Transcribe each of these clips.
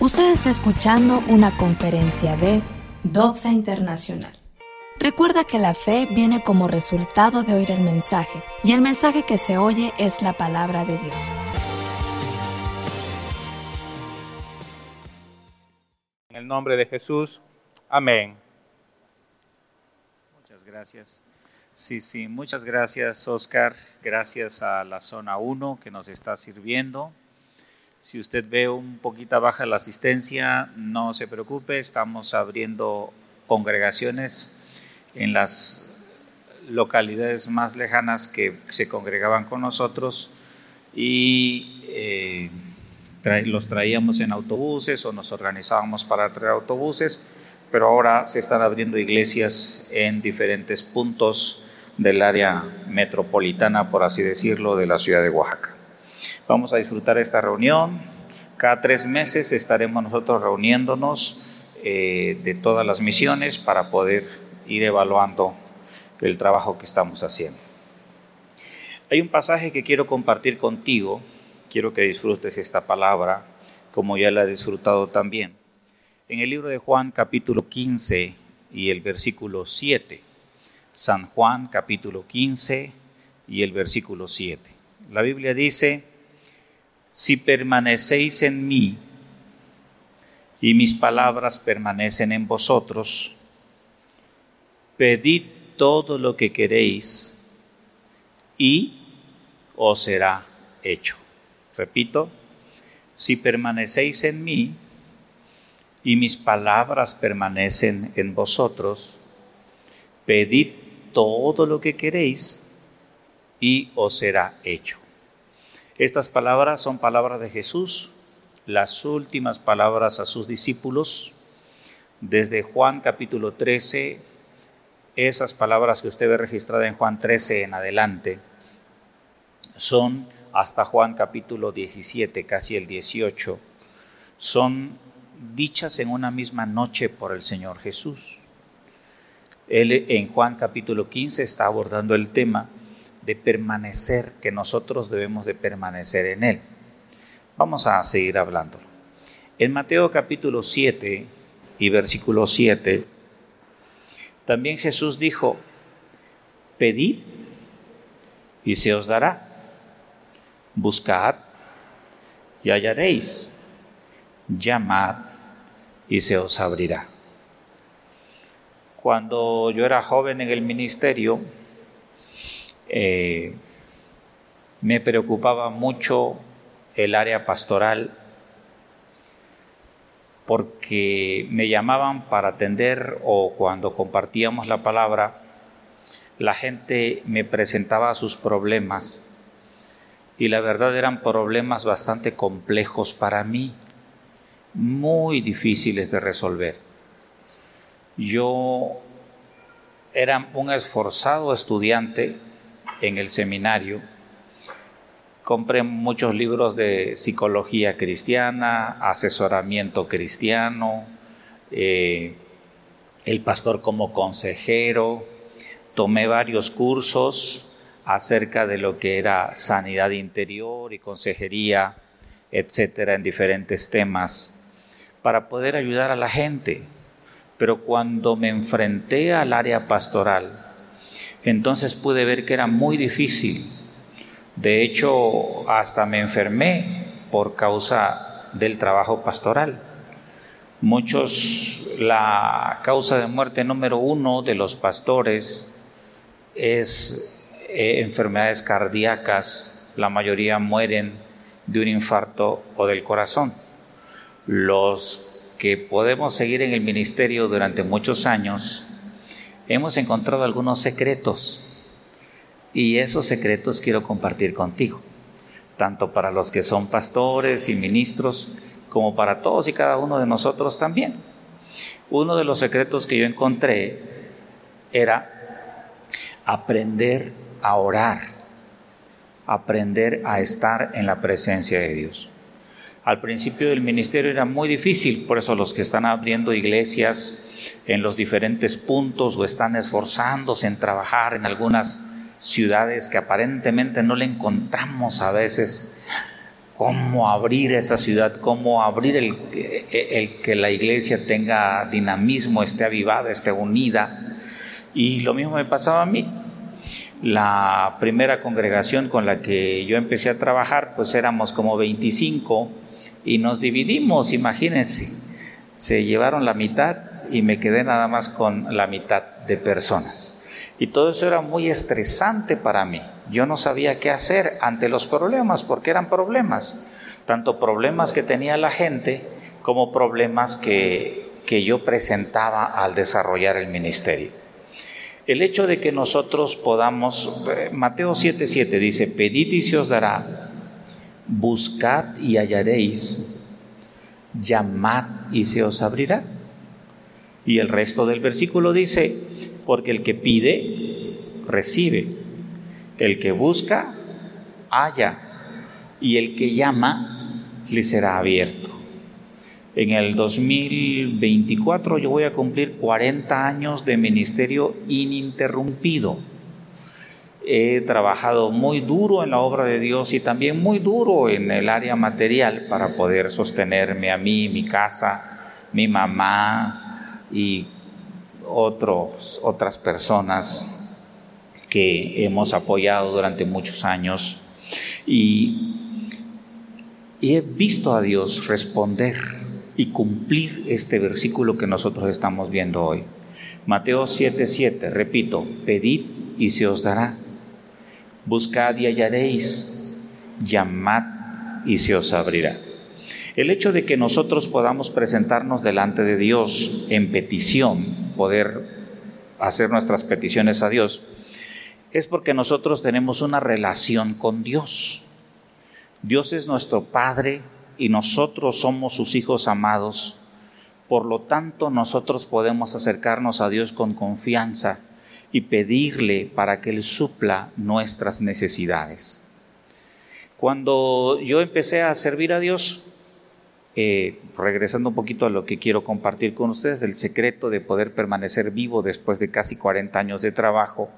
Usted está escuchando una conferencia de Doxa Internacional. Recuerda que la fe viene como resultado de oír el mensaje, y el mensaje que se oye es la palabra de Dios. En el nombre de Jesús, amén. Muchas gracias. Sí, sí, muchas gracias Oscar. Gracias a la zona 1 que nos está sirviendo. Si usted ve un poquito baja la asistencia, no se preocupe, estamos abriendo congregaciones en las localidades más lejanas que se congregaban con nosotros y eh, los traíamos en autobuses o nos organizábamos para traer autobuses, pero ahora se están abriendo iglesias en diferentes puntos del área metropolitana, por así decirlo, de la ciudad de Oaxaca. Vamos a disfrutar esta reunión. Cada tres meses estaremos nosotros reuniéndonos eh, de todas las misiones para poder ir evaluando el trabajo que estamos haciendo. Hay un pasaje que quiero compartir contigo, quiero que disfrutes esta palabra como ya la he disfrutado también. En el libro de Juan capítulo 15 y el versículo 7. San Juan capítulo 15 y el versículo 7. La Biblia dice, si permanecéis en mí y mis palabras permanecen en vosotros, pedid todo lo que queréis y os será hecho. Repito, si permanecéis en mí y mis palabras permanecen en vosotros, pedid todo lo que queréis y os será hecho. Estas palabras son palabras de Jesús, las últimas palabras a sus discípulos. Desde Juan capítulo 13, esas palabras que usted ve registradas en Juan 13 en adelante, son hasta Juan capítulo 17, casi el 18, son dichas en una misma noche por el Señor Jesús. Él en Juan capítulo 15 está abordando el tema de permanecer, que nosotros debemos de permanecer en Él. Vamos a seguir hablando. En Mateo capítulo 7 y versículo 7, también Jesús dijo, pedid y se os dará, buscad y hallaréis, llamad y se os abrirá. Cuando yo era joven en el ministerio, eh, me preocupaba mucho el área pastoral porque me llamaban para atender o cuando compartíamos la palabra, la gente me presentaba sus problemas y la verdad eran problemas bastante complejos para mí, muy difíciles de resolver. Yo era un esforzado estudiante, en el seminario, compré muchos libros de psicología cristiana, asesoramiento cristiano, eh, el pastor como consejero, tomé varios cursos acerca de lo que era sanidad interior y consejería, etcétera, en diferentes temas, para poder ayudar a la gente. Pero cuando me enfrenté al área pastoral, entonces pude ver que era muy difícil. De hecho, hasta me enfermé por causa del trabajo pastoral. Muchos, la causa de muerte número uno de los pastores es eh, enfermedades cardíacas. La mayoría mueren de un infarto o del corazón. Los que podemos seguir en el ministerio durante muchos años, hemos encontrado algunos secretos y esos secretos quiero compartir contigo, tanto para los que son pastores y ministros como para todos y cada uno de nosotros también. Uno de los secretos que yo encontré era aprender a orar, aprender a estar en la presencia de Dios. Al principio del ministerio era muy difícil, por eso los que están abriendo iglesias, en los diferentes puntos o están esforzándose en trabajar en algunas ciudades que aparentemente no le encontramos a veces cómo abrir esa ciudad, cómo abrir el, el, que la iglesia tenga dinamismo, esté avivada, esté unida. Y lo mismo me pasaba a mí. La primera congregación con la que yo empecé a trabajar, pues éramos como 25 y nos dividimos, imagínense. Se llevaron la mitad y me quedé nada más con la mitad de personas. Y todo eso era muy estresante para mí. Yo no sabía qué hacer ante los problemas, porque eran problemas. Tanto problemas que tenía la gente como problemas que, que yo presentaba al desarrollar el ministerio. El hecho de que nosotros podamos, eh, Mateo 7:7 dice, pedid y se os dará, buscad y hallaréis, llamad y se os abrirá. Y el resto del versículo dice, porque el que pide, recibe, el que busca, halla, y el que llama, le será abierto. En el 2024 yo voy a cumplir 40 años de ministerio ininterrumpido. He trabajado muy duro en la obra de Dios y también muy duro en el área material para poder sostenerme a mí, mi casa, mi mamá y otros, otras personas que hemos apoyado durante muchos años. Y, he visto a Dios responder y cumplir este versículo que nosotros estamos viendo hoy. Mateo 7:7, repito, pedid y se os dará. Buscad y hallaréis. Llamad y se os abrirá. El hecho de que nosotros podamos presentarnos delante de Dios en petición, poder hacer nuestras peticiones a Dios, es porque nosotros tenemos una relación con Dios. Dios es nuestro Padre, y nosotros somos sus hijos amados. Por lo tanto, nosotros podemos acercarnos a Dios con confianza y pedirle para que Él supla nuestras necesidades. Cuando yo empecé a servir a Dios, eh, regresando un poquito a lo que quiero compartir con ustedes, del secreto de poder permanecer vivo después de casi 40 años de trabajo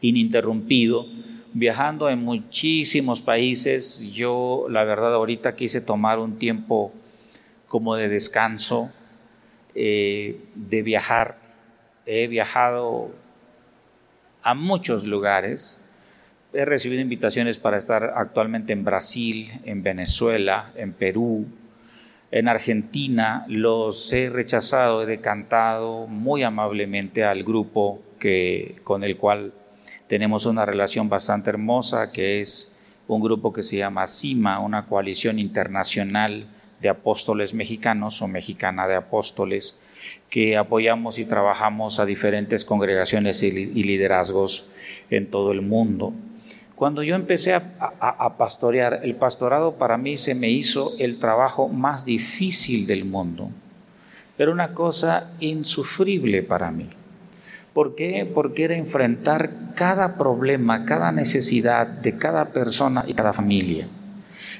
ininterrumpido, viajando en muchísimos países. Yo, la verdad, ahorita quise tomar un tiempo como de descanso, eh, de viajar. He viajado a muchos lugares. He recibido invitaciones para estar actualmente en Brasil, en Venezuela, en Perú, en Argentina. Los he rechazado, he decantado muy amablemente al grupo que, con el cual tenemos una relación bastante hermosa que es un grupo que se llama CIMA, una coalición internacional de apóstoles mexicanos o mexicana de apóstoles, que apoyamos y trabajamos a diferentes congregaciones y liderazgos en todo el mundo. Cuando yo empecé a, pastorear, el pastorado para mí se me hizo el trabajo más difícil del mundo. Era una cosa insufrible para mí. ¿Por qué? Porque era enfrentar cada problema, cada necesidad de cada persona y cada familia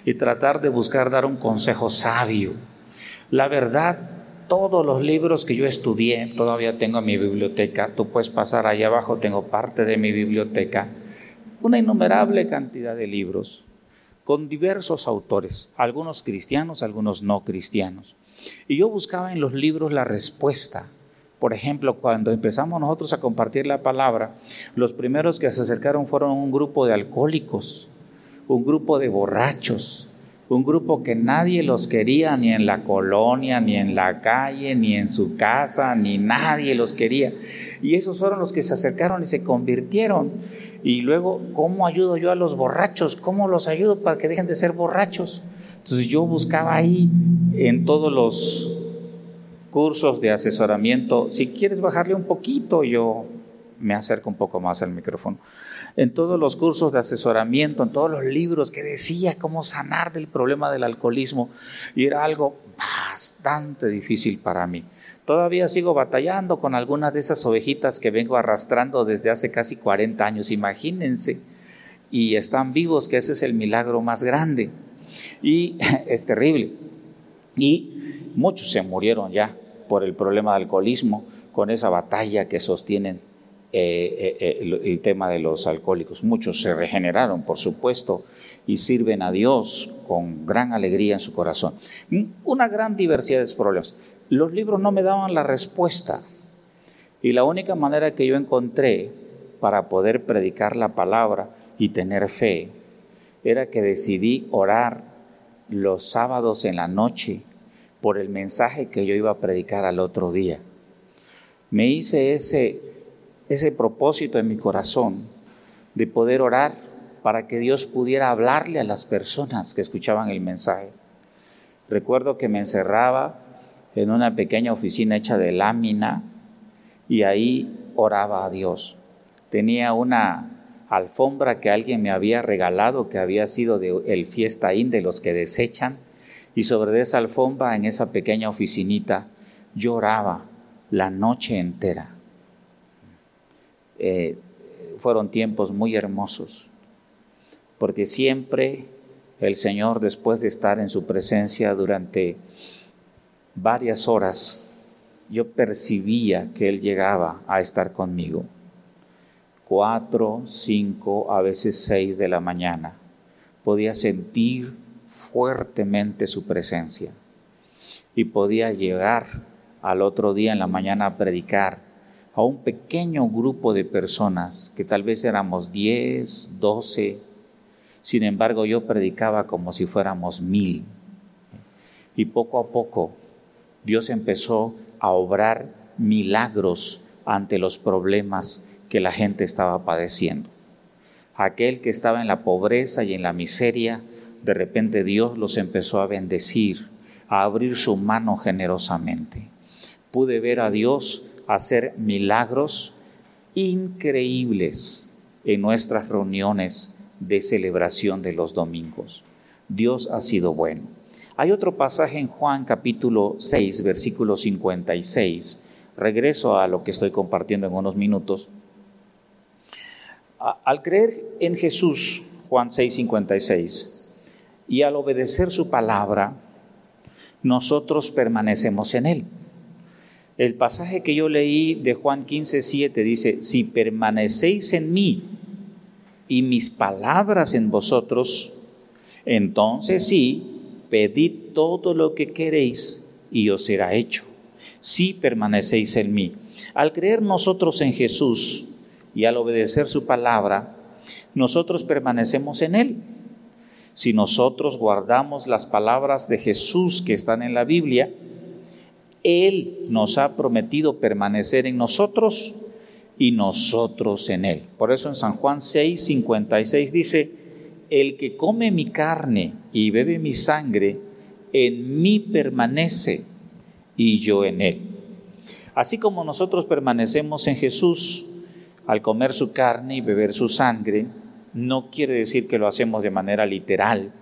y tratar de buscar dar un consejo sabio. La verdad, todos los libros que yo estudié, todavía tengo en mi biblioteca, tú puedes pasar ahí abajo, tengo parte de mi biblioteca, una innumerable cantidad de libros con diversos autores, algunos cristianos, algunos no cristianos. Y yo buscaba en los libros la respuesta por ejemplo, cuando empezamos nosotros a compartir la palabra, los primeros que se acercaron fueron un grupo de alcohólicos, un grupo de borrachos, un grupo que nadie los quería ni en la colonia, ni en la calle, ni en su casa, ni nadie los quería. Y esos fueron los que se acercaron y se convirtieron. Y luego, ¿cómo ayudo yo a los borrachos? ¿Cómo los ayudo para que dejen de ser borrachos? Entonces yo buscaba ahí en todos los cursos de asesoramiento. Si quieres bajarle un poquito, yo me acerco un poco más al micrófono. En todos los cursos de asesoramiento, en todos los libros que decía cómo sanar del problema del alcoholismo, y era algo bastante difícil para mí. Todavía sigo batallando con algunas de esas ovejitas que vengo arrastrando desde hace casi 40 años, imagínense, y están vivos, que ese es el milagro más grande. Y es terrible. Y muchos se murieron ya por el problema de alcoholismo, con esa batalla que sostienen eh, eh, el tema de los alcohólicos. Muchos se regeneraron, por supuesto, y sirven a Dios con gran alegría en su corazón. Mm, una gran diversidad de problemas. Los libros no me daban la respuesta y la única manera que yo encontré para poder predicar la palabra y tener fe era que decidí orar los sábados en la noche por el mensaje que yo iba a predicar al otro día. Me hice ese, ese propósito en mi corazón de poder orar para que Dios pudiera hablarle a las personas que escuchaban el mensaje. Recuerdo que me encerraba en una pequeña oficina hecha de lámina y ahí oraba a Dios. Tenía una alfombra que alguien me había regalado, que había sido del el fiesta in de los que desechan, y sobre esa alfombra, en esa pequeña oficinita, lloraba la noche entera. Eh, fueron tiempos muy hermosos porque siempre el Señor, después de estar en su presencia durante varias horas, yo percibía que Él llegaba a estar conmigo. Cuatro, cinco, a veces seis de la mañana. Podía sentir fuertemente su presencia y podía llegar al otro día en la mañana a predicar a un pequeño grupo de personas que tal vez éramos diez, doce, sin embargo, yo predicaba como si fuéramos mil. Y poco a poco Dios empezó a obrar milagros ante los problemas que la gente estaba padeciendo. Aquel que estaba en la pobreza y en la miseria, de repente Dios los empezó a bendecir, a abrir su mano generosamente. Pude ver a Dios hacer milagros increíbles en nuestras reuniones de celebración de los domingos. Dios ha sido bueno. Hay otro pasaje en Juan capítulo 6, versículo 56. Regreso a lo que estoy compartiendo en unos minutos. Al creer en Jesús, Juan 6, 56, y al obedecer su palabra, nosotros permanecemos en Él. El pasaje que yo leí de Juan 15, 7 dice, si permanecéis en mí y mis palabras en vosotros, entonces sí, pedid todo lo que queréis y os será hecho. Si permanecéis en mí. Al creer nosotros en Jesús y al obedecer su palabra, nosotros permanecemos en Él. Si nosotros guardamos las palabras de Jesús que están en la Biblia, Él nos ha prometido permanecer en nosotros y nosotros en él. Por eso en San Juan 6, 56 dice, el que come mi carne y bebe mi sangre, en mí permanece y yo en él. Así como nosotros permanecemos en Jesús al comer su carne y beber su sangre, no quiere decir que lo hacemos de manera literal.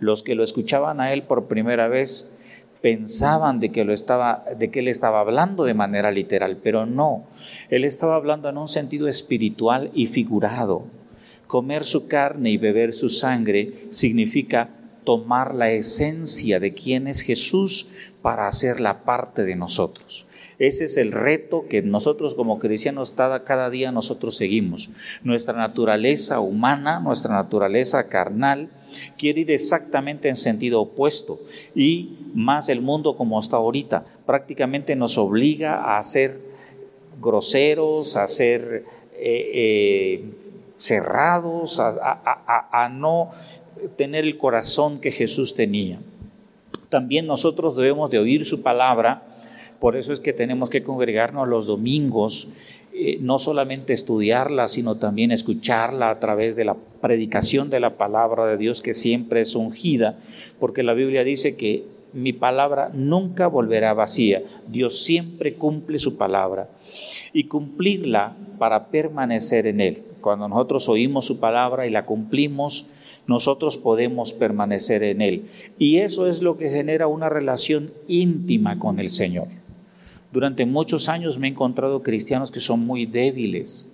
Los que lo escuchaban a él por primera vez pensaban de que, lo estaba, de que él estaba hablando de manera literal, pero no, él estaba hablando en un sentido espiritual y figurado. Comer su carne y beber su sangre significa tomar la esencia de quién es Jesús para hacerla parte de nosotros. Ese es el reto que nosotros como cristianos cada, día nosotros seguimos. Nuestra naturaleza humana, nuestra naturaleza carnal, quiere ir exactamente en sentido opuesto y más el mundo como está ahorita prácticamente nos obliga a ser groseros, a ser eh, eh, cerrados, a no tener el corazón que Jesús tenía. También nosotros debemos de oír su palabra, por eso es que tenemos que congregarnos los domingos eh, no solamente estudiarla, sino también escucharla a través de la predicación de la palabra de Dios, que siempre es ungida, porque la Biblia dice que mi palabra nunca volverá vacía. Dios siempre cumple su palabra. Y cumplirla para permanecer en Él. Cuando nosotros oímos su palabra y la cumplimos, nosotros podemos permanecer en Él. Y eso es lo que genera una relación íntima con el Señor. Durante muchos años me he encontrado cristianos que son muy débiles,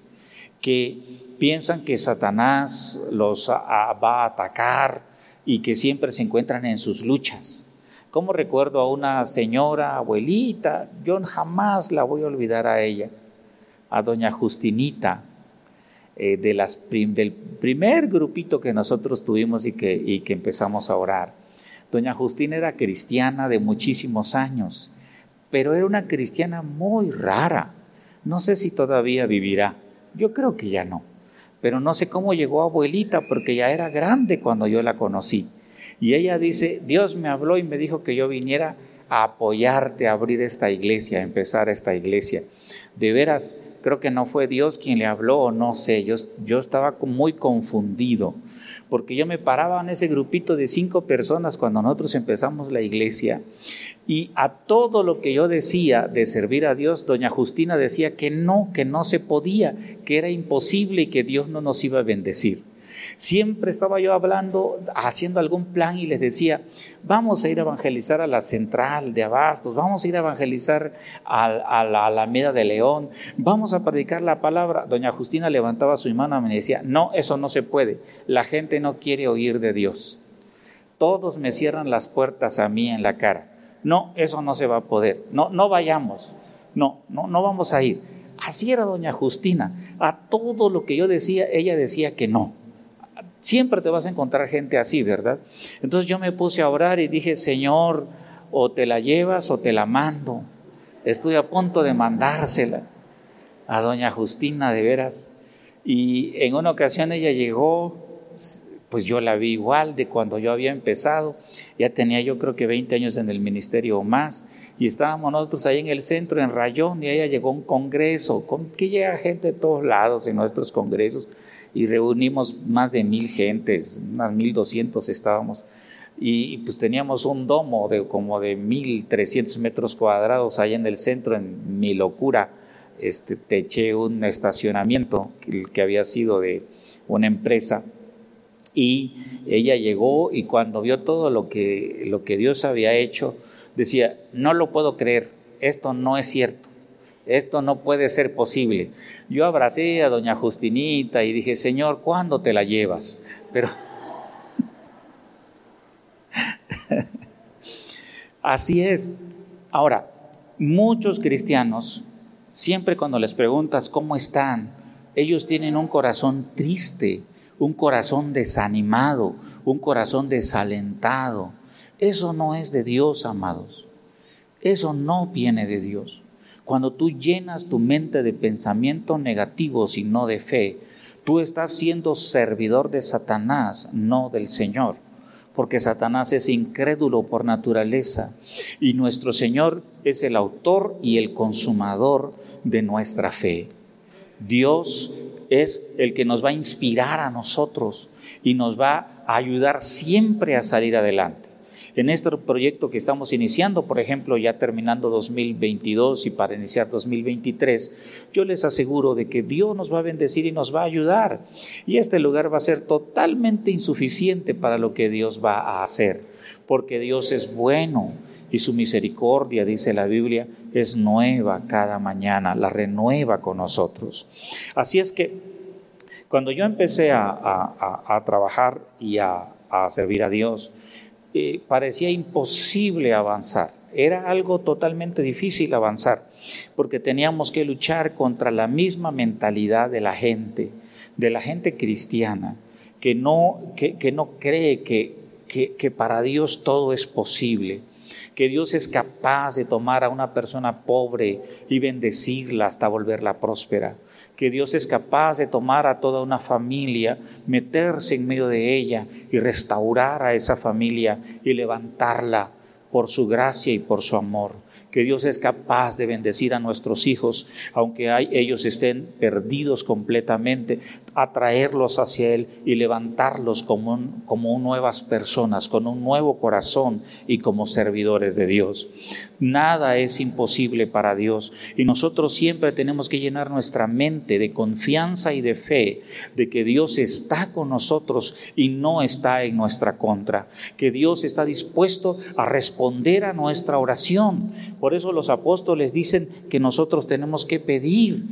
que piensan que Satanás los va a atacar y que siempre se encuentran en sus luchas. Como recuerdo a una señora, abuelita, yo jamás la voy a olvidar a ella, a doña Justinita, eh, de las del primer grupito que nosotros tuvimos y que, y que empezamos a orar. Doña Justina era cristiana de muchísimos años, pero era una cristiana muy rara. No sé si todavía vivirá. Yo creo que ya no. Pero no sé cómo llegó abuelita porque ya era grande cuando yo la conocí. Y ella dice, Dios me habló y me dijo que yo viniera a apoyarte a abrir esta iglesia, a empezar esta iglesia. De veras, creo que no fue Dios quien le habló o no sé, yo, yo estaba muy confundido, porque yo me paraba en ese grupito de cinco personas cuando nosotros empezamos la iglesia y a todo lo que yo decía de servir a Dios, doña Justina decía que no, que no se podía, que era imposible y que Dios no nos iba a bendecir. Siempre estaba yo hablando, haciendo algún plan y les decía, vamos a ir a evangelizar a la central de Abastos, vamos a ir a evangelizar a, la Alameda de León, vamos a predicar la palabra. Doña Justina levantaba su mano y me decía, no, eso no se puede, la gente no quiere oír de Dios. Todos me cierran las puertas a mí en la cara. No, eso no se va a poder. No, no vayamos. No, no, no vamos a ir. Así era doña Justina. A todo lo que yo decía, ella decía que no. Siempre te vas a encontrar gente así, ¿verdad? Entonces yo me puse a orar y dije, Señor, o te la llevas o te la mando. Estoy a punto de mandársela a doña Justina, de veras. Y en una ocasión ella llegó, pues yo la vi igual de cuando yo había empezado. Ya tenía yo creo que 20 años en el ministerio o más. Y estábamos nosotros ahí en el centro, en Rayón, y ella llegó un congreso, con que llega gente de todos lados en nuestros congresos y reunimos más de mil gentes, unas mil doscientos estábamos. Y pues teníamos un domo de como de mil trescientos metros cuadrados ahí en el centro, en mi locura. Este, te eché un estacionamiento que, que había sido de una empresa y ella llegó y cuando vio todo lo que, lo que Dios había hecho, decía, no lo puedo creer, esto no es cierto esto no puede ser posible. Yo abracé a doña Justinita y dije, Señor, ¿cuándo te la llevas? Pero así es. Ahora, muchos cristianos, siempre cuando les preguntas cómo están, ellos tienen un corazón triste, un corazón desanimado, un corazón desalentado. Eso no es de Dios, amados. Eso no viene de Dios. Cuando tú llenas tu mente de pensamientos negativos y no de fe, tú estás siendo servidor de Satanás, no del Señor, porque Satanás es incrédulo por naturaleza y nuestro Señor es el autor y el consumador de nuestra fe. Dios es el que nos va a inspirar a nosotros y nos va a ayudar siempre a salir adelante. En este proyecto que estamos iniciando, por ejemplo, ya terminando 2022 y para iniciar 2023, yo les aseguro de que Dios nos va a bendecir y nos va a ayudar. Y este lugar va a ser totalmente insuficiente para lo que Dios va a hacer, porque Dios es bueno y su misericordia, dice la Biblia, es nueva cada mañana, la renueva con nosotros. Así es que cuando yo empecé a, trabajar y a servir a Dios, eh, parecía imposible avanzar. Era algo totalmente difícil avanzar, porque teníamos que luchar contra la misma mentalidad de la gente, de la gente cristiana, que no, que, no cree que, que para Dios todo es posible que Dios es capaz de tomar a una persona pobre y bendecirla hasta volverla próspera. Que Dios es capaz de tomar a toda una familia, meterse en medio de ella y restaurar a esa familia y levantarla por su gracia y por su amor. Que Dios es capaz de bendecir a nuestros hijos, aunque ellos estén perdidos completamente, atraerlos hacia Él y levantarlos como, como nuevas personas, con un nuevo corazón y como servidores de Dios. Nada es imposible para Dios y nosotros siempre tenemos que llenar nuestra mente de confianza y de fe de que Dios está con nosotros y no está en nuestra contra, que Dios está dispuesto a responder a nuestra oración por eso los apóstoles dicen que nosotros tenemos que pedir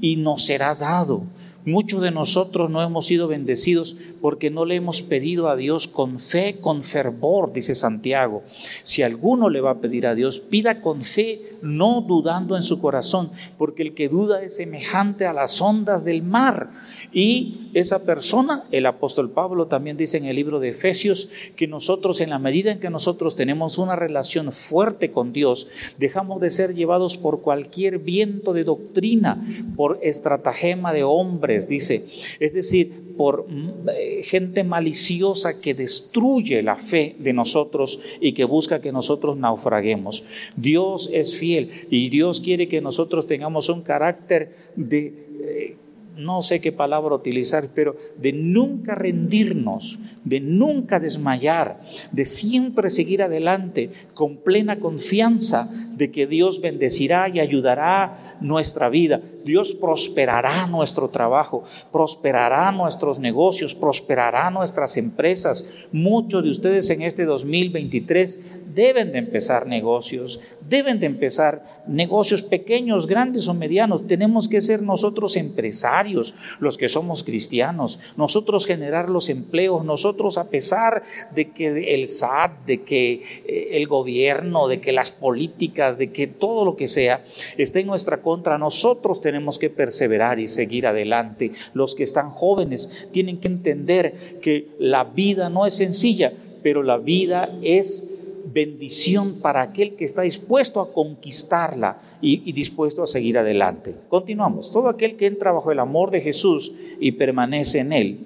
y nos será dado, Muchos de nosotros no hemos sido bendecidos porque no le hemos pedido a Dios con fe, con fervor, dice Santiago. Si alguno le va a pedir a Dios, pida con fe, no dudando en su corazón, porque el que duda es semejante a las ondas del mar. Y esa persona, el apóstol Pablo también dice en el libro de Efesios, que nosotros en la medida en que nosotros tenemos una relación fuerte con Dios, dejamos de ser llevados por cualquier viento de doctrina, por estratagema de hombre dice, es decir, por mm, eh, gente maliciosa que destruye la fe de nosotros y que busca que nosotros naufraguemos. Dios es fiel y Dios quiere que nosotros tengamos un carácter de... Eh, no sé qué palabra utilizar, pero de nunca rendirnos, de nunca desmayar, de siempre seguir adelante con plena confianza de que Dios bendecirá y ayudará nuestra vida. Dios prosperará nuestro trabajo, prosperará nuestros negocios, prosperará nuestras empresas. Muchos de ustedes en este 2023 deben de empezar negocios, deben de empezar negocios pequeños, grandes o medianos. Tenemos que ser nosotros empresarios, los que somos cristianos, nosotros generar los empleos, nosotros a pesar de que el SAT, de que eh, el gobierno, de que las políticas, de que todo lo que sea esté en nuestra contra, nosotros tenemos que perseverar y seguir adelante. Los que están jóvenes tienen que entender que la vida no es sencilla, pero la vida es bendición para aquel que está dispuesto a conquistarla y, dispuesto a seguir adelante. Continuamos. Todo aquel que entra bajo el amor de Jesús y permanece en él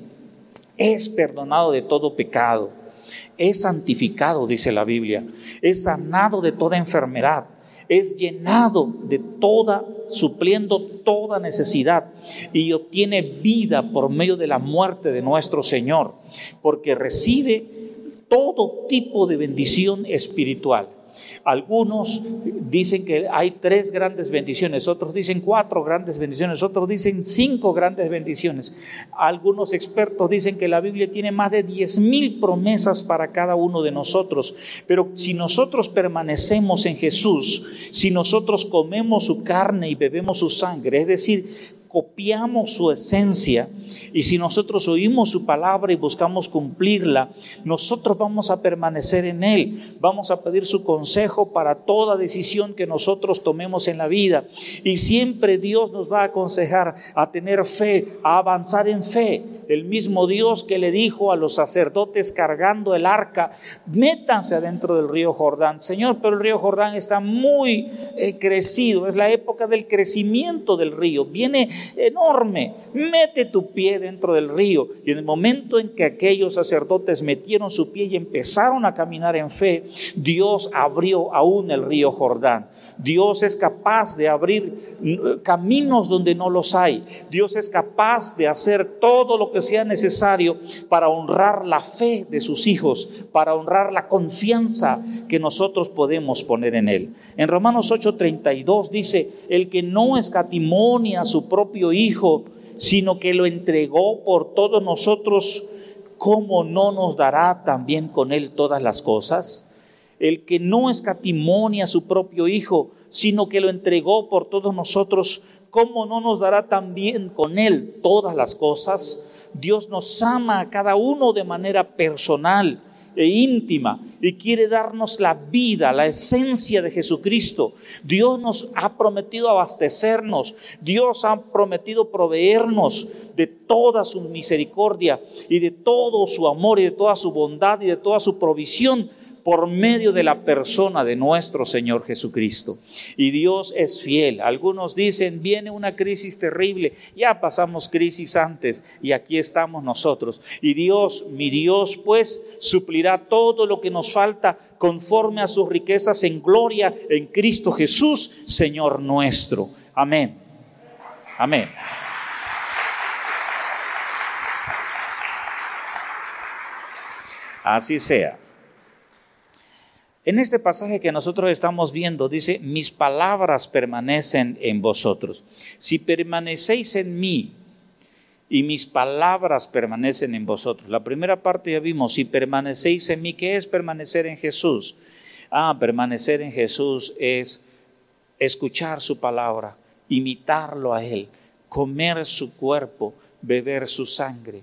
es perdonado de todo pecado, es santificado, dice la Biblia, es sanado de toda enfermedad, es llenado de toda, supliendo toda necesidad y obtiene vida por medio de la muerte de nuestro Señor, porque recibe todo tipo de bendición espiritual. Algunos dicen que hay tres grandes bendiciones, otros dicen cuatro grandes bendiciones, otros dicen cinco grandes bendiciones. Algunos expertos dicen que la Biblia tiene más de diez mil promesas para cada uno de nosotros. Pero si nosotros permanecemos en Jesús, si nosotros comemos su carne y bebemos su sangre, es decir, copiamos su esencia, y si nosotros oímos su palabra y buscamos cumplirla, nosotros vamos a permanecer en Él. Vamos a pedir su consejo para toda decisión que nosotros tomemos en la vida. Y siempre Dios nos va a aconsejar a tener fe, a avanzar en fe. El mismo Dios que le dijo a los sacerdotes cargando el arca, métanse adentro del río Jordán. Señor, pero el río Jordán está muy eh, crecido, es la época del crecimiento del río, viene enorme. Mete tu pie dentro del río. Y en el momento en que aquellos sacerdotes metieron su pie y empezaron a caminar en fe, Dios abrió aún el río Jordán. Dios es capaz de abrir mm, caminos donde no los hay. Dios es capaz de hacer todo lo que sea necesario para honrar la fe de sus hijos, para honrar la confianza que nosotros podemos poner en Él. En Romanos 8:32 dice, el que no escatimonia a su propio Hijo, sino que lo entregó por todos nosotros, ¿cómo no nos dará también con él todas las cosas? El que no escatimonia a su propio Hijo, sino que lo entregó por todos nosotros, ¿cómo no nos dará también con él todas las cosas? Dios nos ama a cada uno de manera personal e íntima y quiere darnos la vida, la esencia de Jesucristo. Dios nos ha prometido abastecernos, Dios ha prometido proveernos de toda su misericordia y de todo su amor y de toda su bondad y de toda su provisión por medio de la persona de nuestro Señor Jesucristo. Y Dios es fiel. Algunos dicen, viene una crisis terrible, ya pasamos crisis antes y aquí estamos nosotros. Y Dios, mi Dios, pues, suplirá todo lo que nos falta conforme a sus riquezas en gloria en Cristo Jesús, Señor nuestro. Amén. Amén. Así sea. En este pasaje que nosotros estamos viendo dice, mis palabras permanecen en vosotros. Si permanecéis en mí y mis palabras permanecen en vosotros. La primera parte ya vimos, si permanecéis en mí, ¿qué es permanecer en Jesús? Ah, permanecer en Jesús es escuchar su palabra, imitarlo a Él, comer su cuerpo, beber su sangre,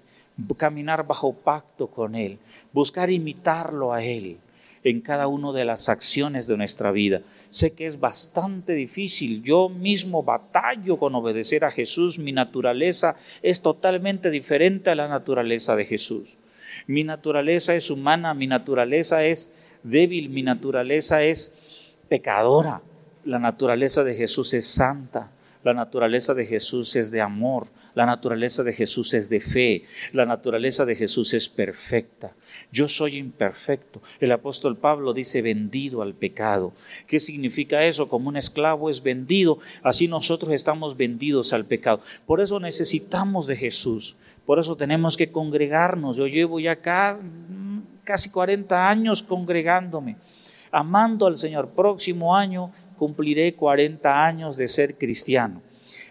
caminar bajo pacto con Él, buscar imitarlo a Él en cada una de las acciones de nuestra vida. Sé que es bastante difícil. Yo mismo batallo con obedecer a Jesús. Mi naturaleza es totalmente diferente a la naturaleza de Jesús. Mi naturaleza es humana, mi naturaleza es débil, mi naturaleza es pecadora. La naturaleza de Jesús es santa. La naturaleza de Jesús es de amor, la naturaleza de Jesús es de fe, la naturaleza de Jesús es perfecta. Yo soy imperfecto. El apóstol Pablo dice vendido al pecado. ¿Qué significa eso? Como un esclavo es vendido, así nosotros estamos vendidos al pecado. Por eso necesitamos de Jesús. Por eso tenemos que congregarnos. Yo llevo ya acá casi 40 años congregándome, amando al Señor. Próximo año cumpliré 40 años de ser cristiano,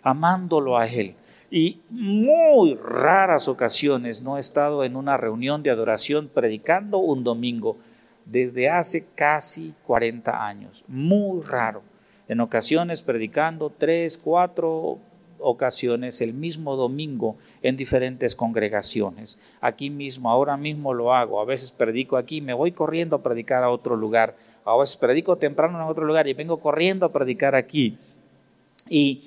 amándolo a Él. Y muy raras ocasiones no he estado en una reunión de adoración predicando un domingo desde hace casi 40 años. Muy raro. En ocasiones predicando tres, cuatro ocasiones el mismo domingo en diferentes congregaciones. Aquí mismo, ahora mismo lo hago. A veces predico aquí, me voy corriendo a predicar a otro lugar a veces predico temprano en otro lugar y vengo corriendo a predicar aquí. ¿Y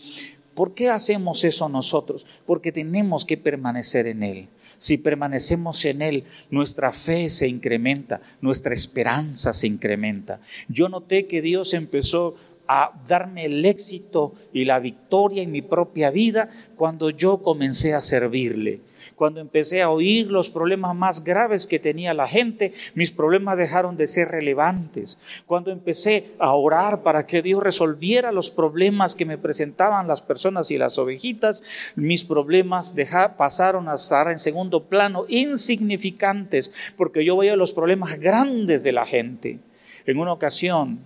por qué hacemos eso nosotros? Porque tenemos que permanecer en Él. Si permanecemos en Él, nuestra fe se incrementa, nuestra esperanza se incrementa. Yo noté que Dios empezó a darme el éxito y la victoria en mi propia vida cuando yo comencé a servirle. Cuando empecé a oír los problemas más graves que tenía la gente, mis problemas dejaron de ser relevantes. Cuando empecé a orar para que Dios resolviera los problemas que me presentaban las personas y las ovejitas, mis problemas pasaron a estar en segundo plano, insignificantes, porque yo veía los problemas grandes de la gente. En una ocasión,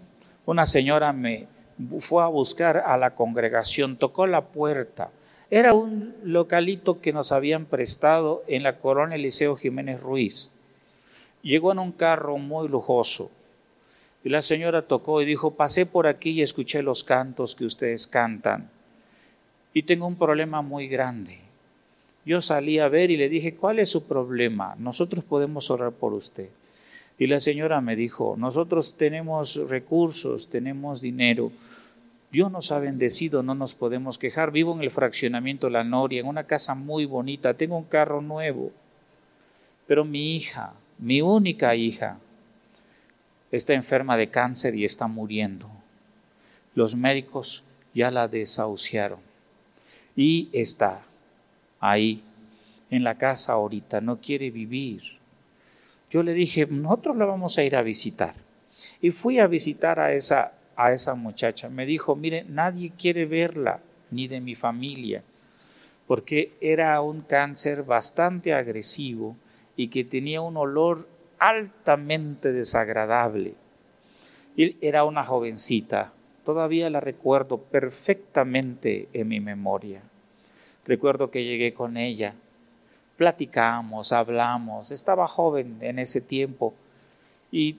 una señora me fue a buscar a la congregación, tocó la puerta era un localito que nos habían prestado en la colonia Eliseo Jiménez Ruiz. Llegó en un carro muy lujoso y la señora tocó y dijo, pasé por aquí y escuché los cantos que ustedes cantan y tengo un problema muy grande. Yo salí a ver y le dije, ¿cuál es su problema? Nosotros podemos orar por usted. Y la señora me dijo, nosotros tenemos recursos, tenemos dinero, Dios nos ha bendecido, no nos podemos quejar. Vivo en el fraccionamiento La Noria, en una casa muy bonita, tengo un carro nuevo. Pero mi hija, mi única hija, está enferma de cáncer y está muriendo. Los médicos ya la desahuciaron y está ahí en la casa ahorita, no quiere vivir. Yo le dije, nosotros la vamos a ir a visitar. Y fui a visitar a esa a esa muchacha. Me dijo, mire, nadie quiere verla, ni de mi familia, porque era un cáncer bastante agresivo y que tenía un olor altamente desagradable. Y era una jovencita, todavía la recuerdo perfectamente en mi memoria. Recuerdo que llegué con ella, platicamos, hablamos, estaba joven en ese tiempo y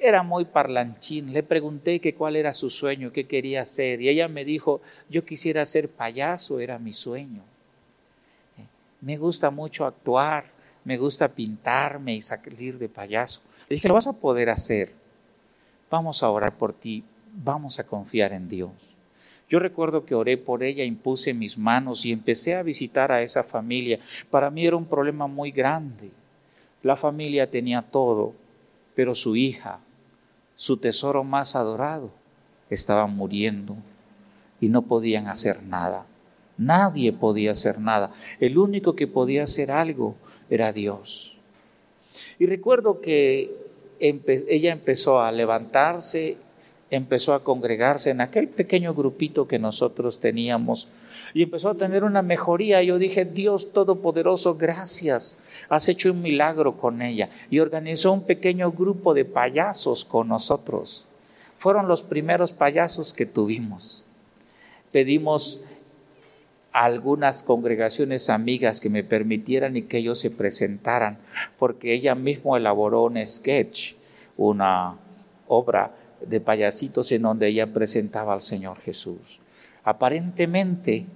era muy parlanchín. Le pregunté que cuál era su sueño, qué quería hacer, y ella me dijo, yo quisiera ser payaso, era mi sueño. Eh, me gusta mucho actuar, me gusta pintarme y salir de payaso. Le dije, lo vas a poder hacer. Vamos a orar por ti, vamos a confiar en Dios. Yo recuerdo que oré por ella, impuse mis manos y empecé a visitar a esa familia. Para mí era un problema muy grande. La familia tenía todo, pero su hija su tesoro más adorado, estaba muriendo y no podían hacer nada. Nadie podía hacer nada. El único que podía hacer algo era Dios. Y recuerdo que ella empezó a levantarse, empezó a congregarse en aquel pequeño grupito que nosotros teníamos y empezó a tener una mejoría. Yo dije, Dios Todopoderoso, gracias has hecho un milagro con ella. Y organizó un pequeño grupo de payasos con nosotros. Fueron los primeros payasos que tuvimos. Pedimos a algunas congregaciones amigas que me permitieran y que ellos se presentaran, porque ella misma elaboró un sketch, una obra de payasitos en donde ella presentaba al Señor Jesús. Aparentemente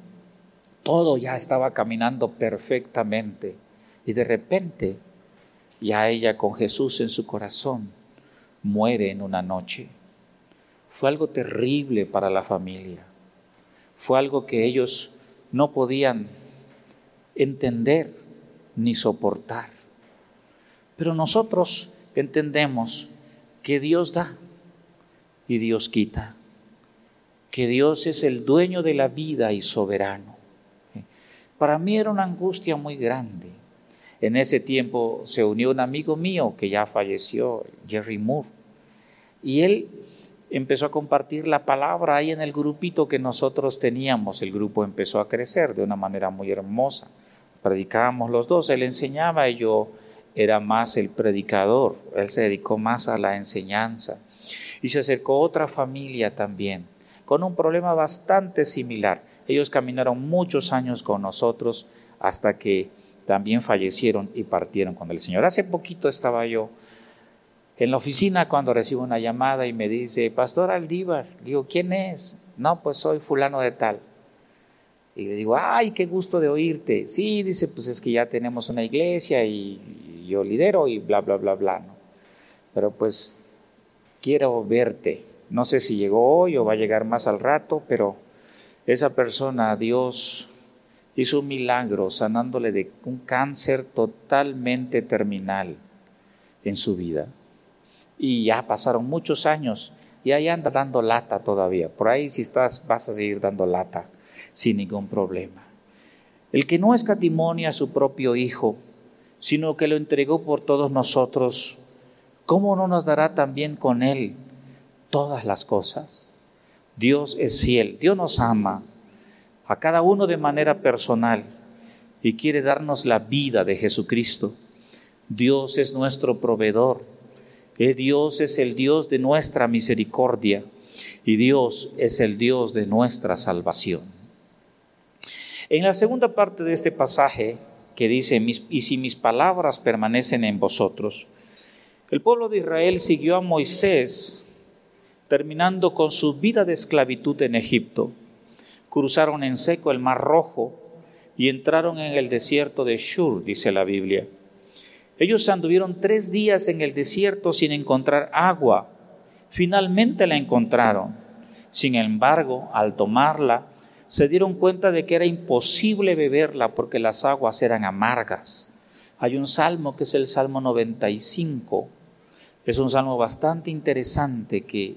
Todo ya estaba caminando perfectamente. Y de repente, ya ella con Jesús en su corazón, muere en una noche. Fue algo terrible para la familia. Fue algo que ellos no podían entender ni soportar. Pero nosotros entendemos que Dios da y Dios quita, que Dios es el dueño de la vida y soberano. Para mí era una angustia muy grande. En ese tiempo se unió un amigo mío que ya falleció, Jerry Moore, y él empezó a compartir la palabra ahí en el grupito que nosotros teníamos. El grupo empezó a crecer de una manera muy hermosa. Predicábamos los dos, él enseñaba y yo era más el predicador, él se dedicó más a la enseñanza. Y se acercó otra familia también, con un problema bastante similar. Ellos caminaron muchos años con nosotros hasta que también fallecieron y partieron con el Señor. Hace poquito estaba yo en la oficina cuando recibo una llamada y me dice, Pastor Aldívar, digo, ¿quién es? No, pues soy fulano de tal. Y le digo, ay, qué gusto de oírte. Sí, dice, pues es que ya tenemos una iglesia y yo lidero y bla, bla, bla, bla. ¿no? Pero pues quiero verte. No sé si llegó hoy o va a llegar más al rato, pero esa persona, Dios hizo un milagro sanándole de un cáncer totalmente terminal en su vida. Y ya pasaron muchos años y ahí anda dando lata todavía. Por ahí si estás vas a seguir dando lata sin ningún problema. El que no escatimonia a su propio Hijo, sino que lo entregó por todos nosotros, ¿cómo no nos dará también con Él todas las cosas? Dios es fiel, Dios nos ama a cada uno de manera personal y quiere darnos la vida de Jesucristo. Dios es nuestro proveedor, eh, Dios es el Dios de nuestra misericordia y Dios es el Dios de nuestra salvación. En la segunda parte de este pasaje que dice, y si mis palabras permanecen en vosotros, el pueblo de Israel siguió a Moisés terminando con su vida de esclavitud en Egipto. Cruzaron en seco el Mar Rojo y entraron en el desierto de Shur, dice la Biblia. Ellos anduvieron tres días en el desierto sin encontrar agua. Finalmente la encontraron. Sin embargo, al tomarla, se dieron cuenta de que era imposible beberla porque las aguas eran amargas. Hay un salmo que es el Salmo 95. Es un salmo bastante interesante que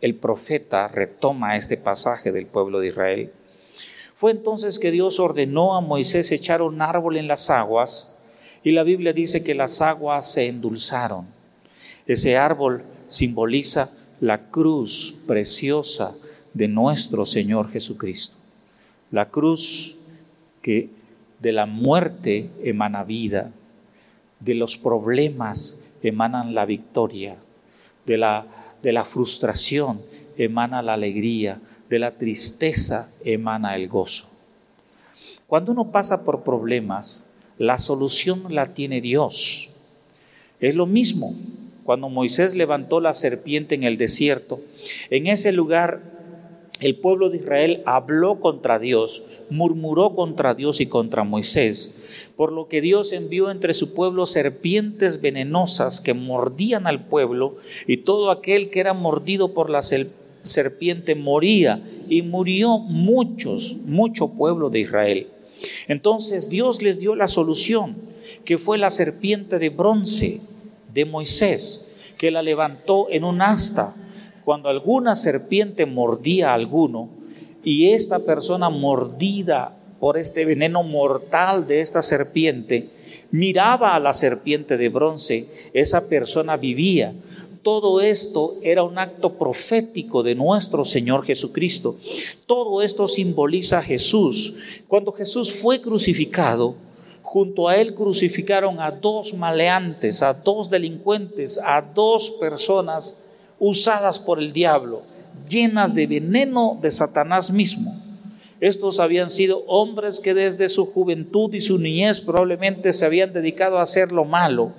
el profeta retoma este pasaje del pueblo de Israel. Fue entonces que Dios ordenó a Moisés echar un árbol en las aguas y la Biblia dice que las aguas se endulzaron. Ese árbol simboliza la cruz preciosa de nuestro Señor Jesucristo. La cruz que de la muerte emana vida, de los problemas emanan la victoria, de la, de la frustración emana la alegría, de la tristeza emana el gozo. Cuando uno pasa por problemas, la solución la tiene Dios. Es lo mismo cuando Moisés levantó la serpiente en el desierto. En ese lugar el pueblo de Israel habló contra Dios, murmuró contra Dios y contra Moisés, por lo que Dios envió entre su pueblo serpientes venenosas que mordían al pueblo y todo aquel que era mordido por la serpiente moría y murió muchos, mucho pueblo de Israel. Entonces Dios les dio la solución, que fue la serpiente de bronce de Moisés, que la levantó en un asta cuando alguna serpiente mordía a alguno y esta persona mordida por este veneno mortal de esta serpiente, miraba a la serpiente de bronce, esa persona vivía. Todo esto era un acto profético de nuestro Señor Jesucristo. Todo esto simboliza a Jesús. Cuando Jesús fue crucificado, junto a él crucificaron a dos maleantes, a dos delincuentes, a dos personas usadas por el diablo, llenas de veneno de Satanás mismo. Estos habían sido hombres que desde su juventud y su niñez probablemente se habían dedicado a hacer lo malo.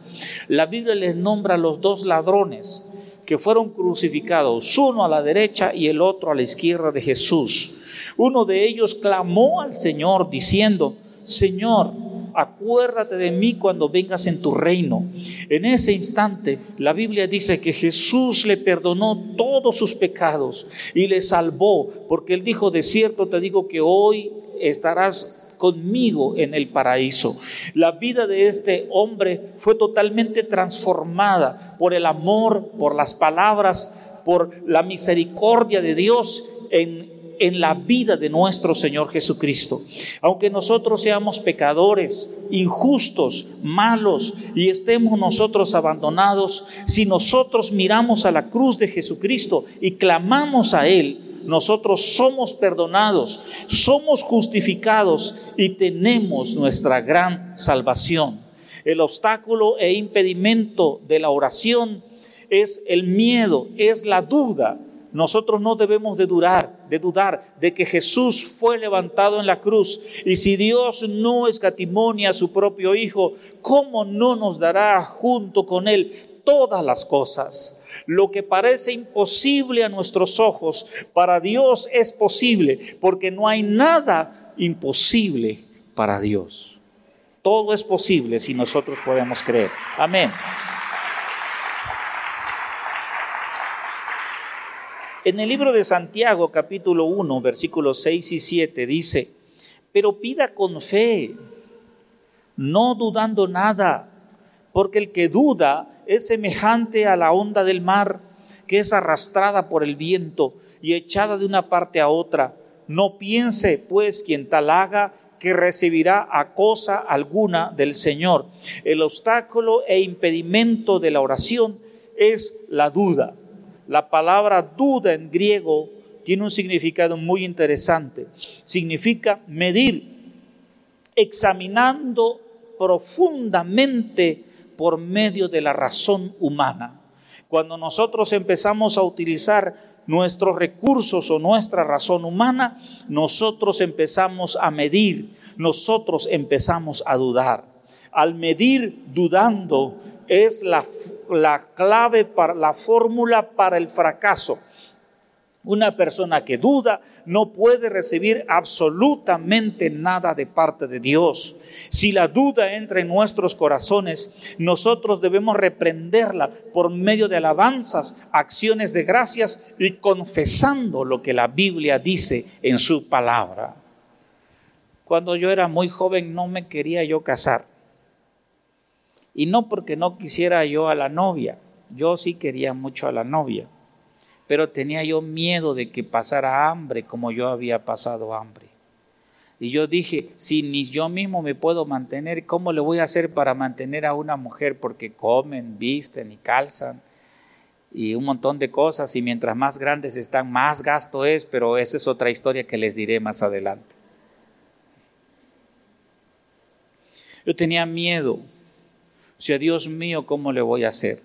La Biblia les nombra a los dos ladrones que fueron crucificados, uno a la derecha y el otro a la izquierda de Jesús. Uno de ellos clamó al Señor diciendo, Señor, acuérdate de mí cuando vengas en tu reino. En ese instante, la Biblia dice que Jesús le perdonó todos sus pecados y le salvó, porque él dijo, de cierto te digo que hoy estarás conmigo en el paraíso. La vida de este hombre fue totalmente transformada por el amor, por las palabras, por la misericordia de Dios en en la vida de nuestro Señor Jesucristo. Aunque nosotros seamos pecadores, injustos, malos y estemos nosotros abandonados, si nosotros miramos a la cruz de Jesucristo y clamamos a Él, nosotros somos perdonados, somos justificados y tenemos nuestra gran salvación. El obstáculo e impedimento de la oración es el miedo, es la duda, nosotros no debemos de de dudar de que Jesús fue levantado en la cruz. Y si Dios no escatimonia a su propio Hijo, ¿cómo no nos dará junto con Él todas las cosas? Lo que parece imposible a nuestros ojos, para Dios es posible, porque no hay nada imposible para Dios. Todo es posible si nosotros podemos creer. Amén. En el libro de Santiago, capítulo 1, versículos 6 y 7, dice, pero pida con fe, no dudando nada, porque el que duda es semejante a la onda del mar, que es arrastrada por el viento y echada de una parte a otra. No piense, pues, quien tal haga, que recibirá a cosa alguna del Señor. El obstáculo e impedimento de la oración es la duda. La palabra duda en griego tiene un significado muy interesante. Significa medir, examinando profundamente por medio de la razón humana. Cuando nosotros empezamos a utilizar nuestros recursos o nuestra razón humana, nosotros empezamos a medir, nosotros empezamos a dudar. Al medir dudando, es la, clave para la fórmula para el fracaso. Una persona que duda no puede recibir absolutamente nada de parte de Dios. Si la duda entra en nuestros corazones, nosotros debemos reprenderla por medio de alabanzas, acciones de gracias y confesando lo que la Biblia dice en su palabra. Cuando yo era muy joven no me quería yo casar. Y no porque no quisiera yo a la novia, yo sí quería mucho a la novia, pero tenía yo miedo de que pasara hambre como yo había pasado hambre. Y yo dije, si ni yo mismo me puedo mantener, ¿cómo le voy a hacer para mantener a una mujer? Porque comen, visten y calzan y un montón de cosas y mientras más grandes están, más gasto es, pero esa es otra historia que les diré más adelante. Yo tenía miedo o sea, Dios mío, ¿cómo le voy a hacer?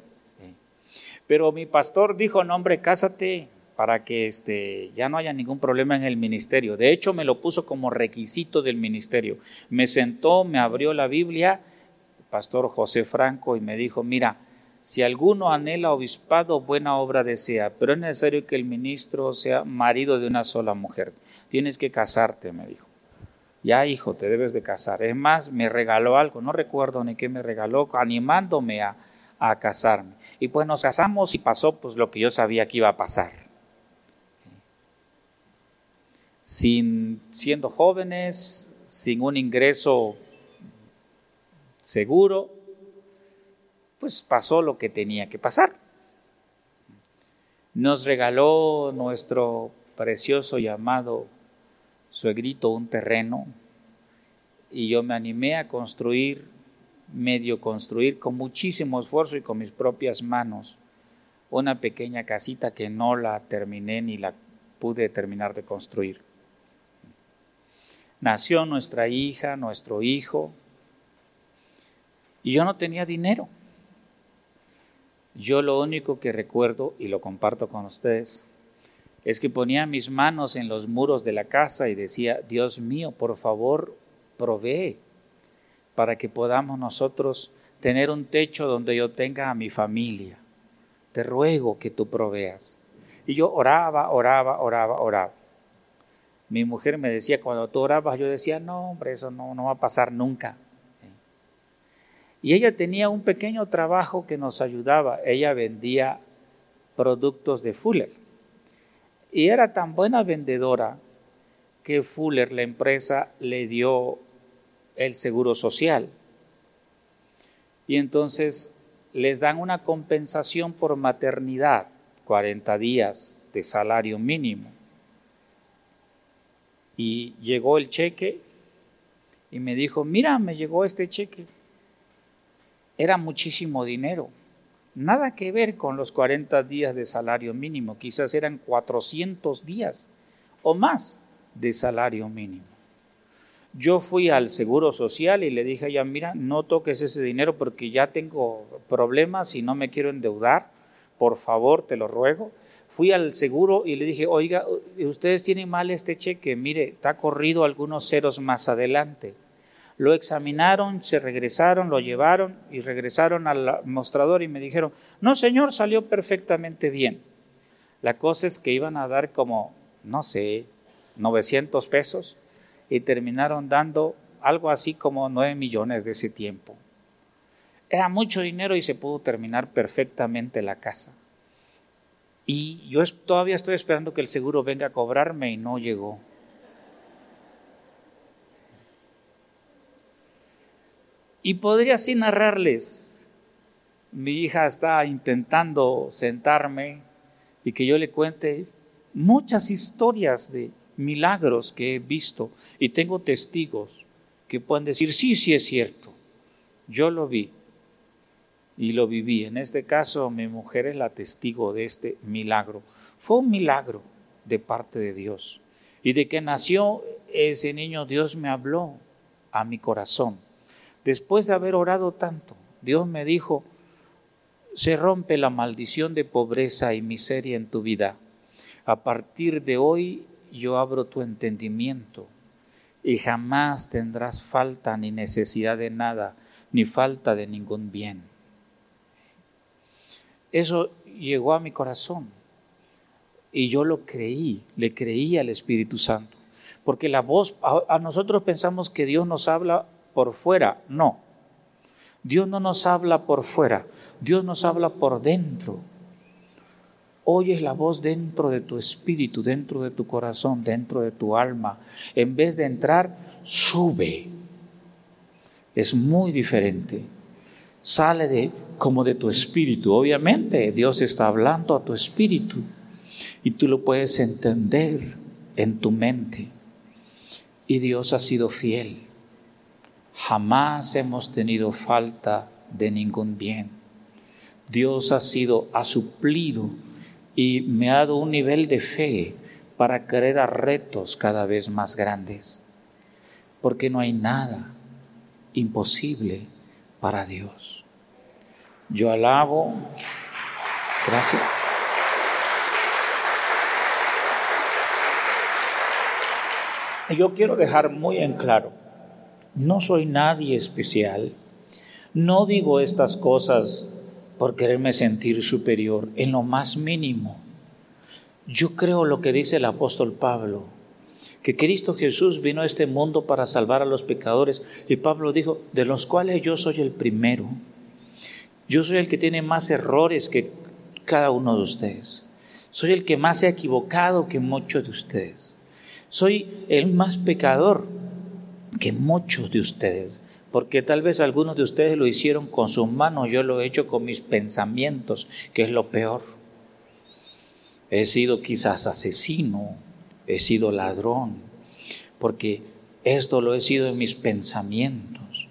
Pero mi pastor dijo, no hombre, cásate para que este, ya no haya ningún problema en el ministerio. De hecho, me lo puso como requisito del ministerio. Me sentó, me abrió la Biblia, el pastor José Franco, y me dijo, mira, si alguno anhela obispado, buena obra desea, pero es necesario que el ministro sea marido de una sola mujer. Tienes que casarte, me dijo ya hijo, te debes de casar. Es más, me regaló algo, no recuerdo ni qué me regaló, animándome a, casarme. Y pues nos casamos y pasó pues lo que yo sabía que iba a pasar. Sin, siendo jóvenes, sin un ingreso seguro, pues pasó lo que tenía que pasar. Nos regaló nuestro precioso llamado suegrito un terreno y yo me animé a construir, medio construir con muchísimo esfuerzo y con mis propias manos una pequeña casita que no la terminé ni la pude terminar de construir. Nació nuestra hija, nuestro hijo, y yo no tenía dinero. Yo lo único que recuerdo, y lo comparto con ustedes, es que ponía mis manos en los muros de la casa y decía, Dios mío, por favor, provee para que podamos nosotros tener un techo donde yo tenga a mi familia. Te ruego que tú proveas. Y yo oraba, oraba, oraba, oraba. Mi mujer me decía, cuando tú orabas, yo decía, no, hombre, eso no, no va a pasar nunca. Y ella tenía un pequeño trabajo que nos ayudaba. Ella vendía productos de Fuller. Y era tan buena vendedora que Fuller, la empresa, le dio el seguro social. Y entonces les dan una compensación por maternidad, 40 días de salario mínimo. Y llegó el cheque y me dijo, mira, me llegó este cheque. Era muchísimo dinero. Nada que ver con los 40 días de salario mínimo, quizás eran 400 días o más de salario mínimo. Yo fui al Seguro Social y le dije a ella, mira, no toques ese dinero porque ya tengo problemas y no me quiero endeudar, por favor, te lo ruego. Fui al seguro y le dije, oiga, ustedes tienen mal este cheque, mire, está corrido algunos ceros más adelante. Lo examinaron, se regresaron, lo llevaron y regresaron al mostrador y me dijeron, no señor, salió perfectamente bien. La cosa es que iban a dar como, no sé, 900 pesos y terminaron dando algo así como 9 millones de ese tiempo. Era mucho dinero y se pudo terminar perfectamente la casa. Y yo todavía estoy esperando que el seguro venga a cobrarme y no llegó. Y podría así narrarles. Mi hija está intentando sentarme y que yo le cuente muchas historias de milagros que he visto y tengo testigos que pueden decir, sí, sí es cierto, yo lo vi y lo viví. En este caso, mi mujer es la testigo de este milagro. Fue un milagro de parte de Dios. Y de que nació ese niño, Dios me habló a mi corazón. Después de haber orado tanto, Dios me dijo, se rompe la maldición de pobreza y miseria en tu vida. A partir de hoy yo abro tu entendimiento y jamás tendrás falta ni necesidad de nada, ni falta de ningún bien. Eso llegó a mi corazón y yo lo creí, le creí al Espíritu Santo, porque la voz, a, nosotros pensamos que Dios nos habla por fuera, no. Dios no nos habla por fuera, Dios nos habla por dentro. Oyes la voz dentro de tu espíritu, dentro de tu corazón, dentro de tu alma. En vez de entrar, sube. Es muy diferente. Sale de como de tu espíritu. Obviamente Dios está hablando a tu espíritu y tú lo puedes entender en tu mente. Y Dios ha sido fiel. Jamás hemos tenido falta de ningún bien. Dios ha sido, ha suplido y me ha dado un nivel de fe para creer a retos cada vez más grandes. Porque no hay nada imposible para Dios. Yo alabo. Gracias. Yo quiero dejar muy en claro no soy nadie especial. No digo estas cosas por quererme sentir superior, en lo más mínimo. Yo creo lo que dice el apóstol Pablo, que Cristo Jesús vino a este mundo para salvar a los pecadores. Y Pablo dijo, de los cuales yo soy el primero. Yo soy el que tiene más errores que cada uno de ustedes. Soy el que más se ha equivocado que muchos de ustedes. Soy el más pecador que muchos de ustedes, porque tal vez algunos de ustedes lo hicieron con sus manos, yo lo he hecho con mis pensamientos, que es lo peor. He sido quizás asesino, he sido ladrón, porque esto lo he sido en mis pensamientos,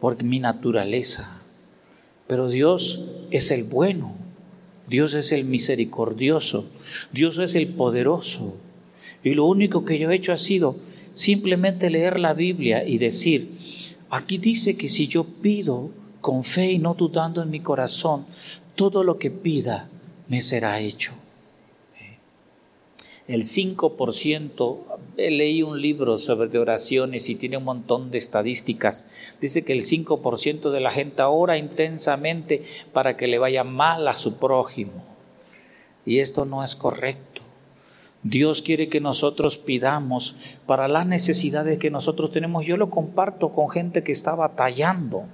por mi naturaleza. Pero Dios es el bueno, Dios es el misericordioso, Dios es el poderoso. Y lo único que yo he hecho ha sido simplemente leer la Biblia y decir, aquí dice que si yo pido con fe y no dudando en mi corazón, todo lo que pida me será hecho. El 5%, leí un libro sobre oraciones y tiene un montón de estadísticas. Dice que el 5% de la gente ora intensamente para que le vaya mal a su prójimo. Y esto no es correcto. Dios quiere que nosotros pidamos para las necesidades que nosotros tenemos. Yo lo comparto con gente que está batallando,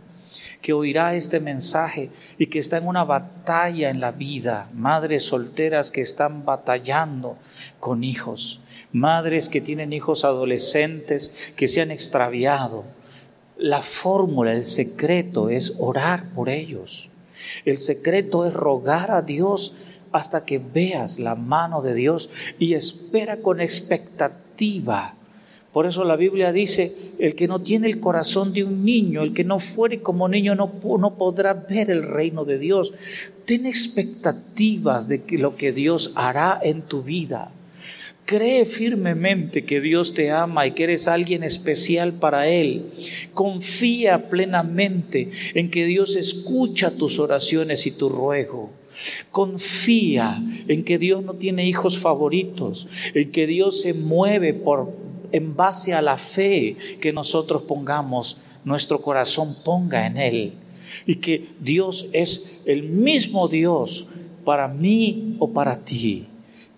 que oirá este mensaje y que está en una batalla en la vida. Madres solteras que están batallando con hijos. Madres que tienen hijos adolescentes que se han extraviado. La fórmula, el secreto es orar por ellos. El secreto es rogar a Dios hasta que veas la mano de Dios y espera con expectativa. Por eso la Biblia dice, el que no tiene el corazón de un niño, el que no fuere como niño, no, no podrá ver el reino de Dios. Ten expectativas de lo que Dios hará en tu vida. Cree firmemente que Dios te ama y que eres alguien especial para Él. Confía plenamente en que Dios escucha tus oraciones y tu ruego. Confía en que Dios no tiene hijos favoritos, en que Dios se mueve por en base a la fe que nosotros pongamos, nuestro corazón ponga en él. Y que Dios es el mismo Dios para mí o para ti,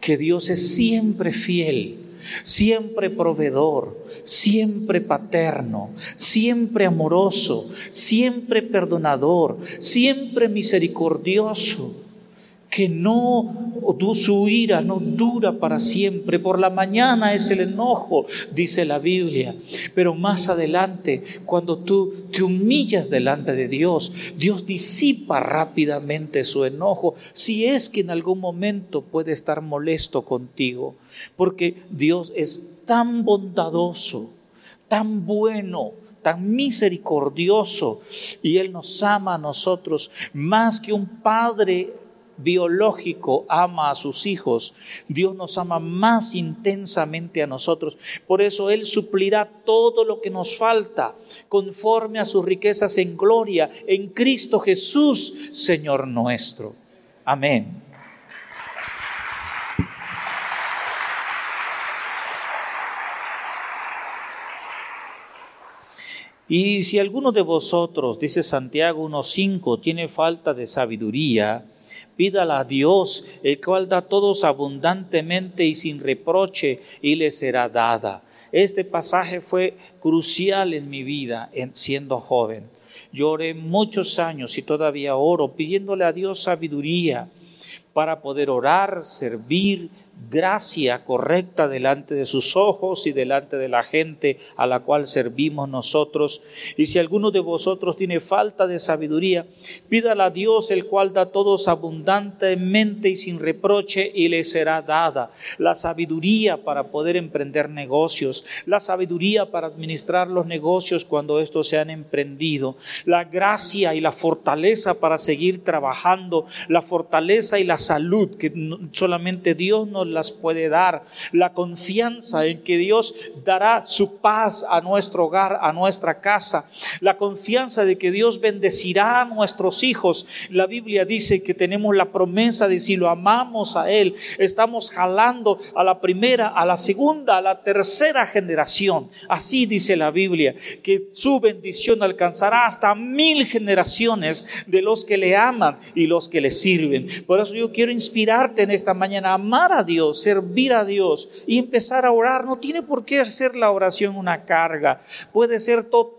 que Dios es siempre fiel, siempre proveedor, siempre paterno, siempre amoroso, siempre perdonador, siempre misericordioso que no, su ira no dura para siempre. Por la mañana es el enojo, dice la Biblia. Pero más adelante, cuando tú te humillas delante de Dios, Dios disipa rápidamente su enojo, si es que en algún momento puede estar molesto contigo. Porque Dios es tan bondadoso, tan bueno, tan misericordioso y Él nos ama a nosotros más que un padre biológico ama a sus hijos, Dios nos ama más intensamente a nosotros. Por eso Él suplirá todo lo que nos falta conforme a sus riquezas en gloria en Cristo Jesús, Señor nuestro. Amén. Y si alguno de vosotros, dice Santiago 1.5, tiene falta de sabiduría, pídala a Dios, el cual da todos abundantemente y sin reproche, y le será dada. Este pasaje fue crucial en mi vida en siendo joven. Lloré muchos años y todavía oro pidiéndole a Dios sabiduría para poder orar, servir, gracia correcta delante de sus ojos y delante de la gente a la cual servimos nosotros. Y si alguno de vosotros tiene falta de sabiduría, pídala a Dios, el cual da a todos abundantemente y sin reproche, y le será dada. La sabiduría para poder emprender negocios, la sabiduría para administrar los negocios cuando estos se han emprendido, la gracia y la fortaleza para seguir trabajando, la fortaleza y la salud que solamente Dios nos las puede dar, la confianza en que Dios dará su paz a nuestro hogar, a nuestra casa, la confianza de que Dios bendecirá a nuestros hijos. La Biblia dice que tenemos la promesa de si lo amamos a Él, estamos jalando a la primera, a la segunda, a la tercera generación. Así dice la Biblia, que su bendición alcanzará hasta mil generaciones de los que le aman y los que le sirven. Por eso yo quiero inspirarte en esta mañana a amar a Dios servir a Dios y empezar a orar. No tiene por qué ser la oración una carga. Puede ser totalmente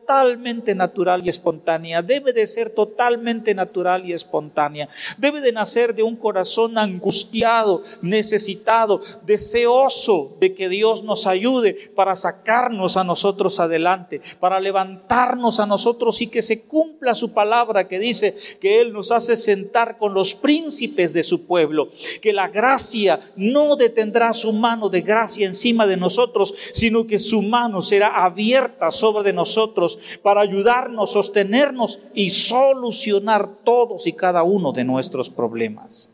natural y espontánea. Debe de ser totalmente natural y espontánea. Debe de nacer de un corazón angustiado, necesitado, deseoso de que Dios nos ayude para sacarnos a nosotros adelante, para levantarnos a nosotros y que se cumpla su palabra que dice que Él nos hace sentar con los príncipes de su pueblo, que la gracia no detendrá su mano de gracia encima de nosotros, sino que su mano será abierta sobre de nosotros para ayudarnos, sostenernos y solucionar todos y cada uno de nuestros problemas.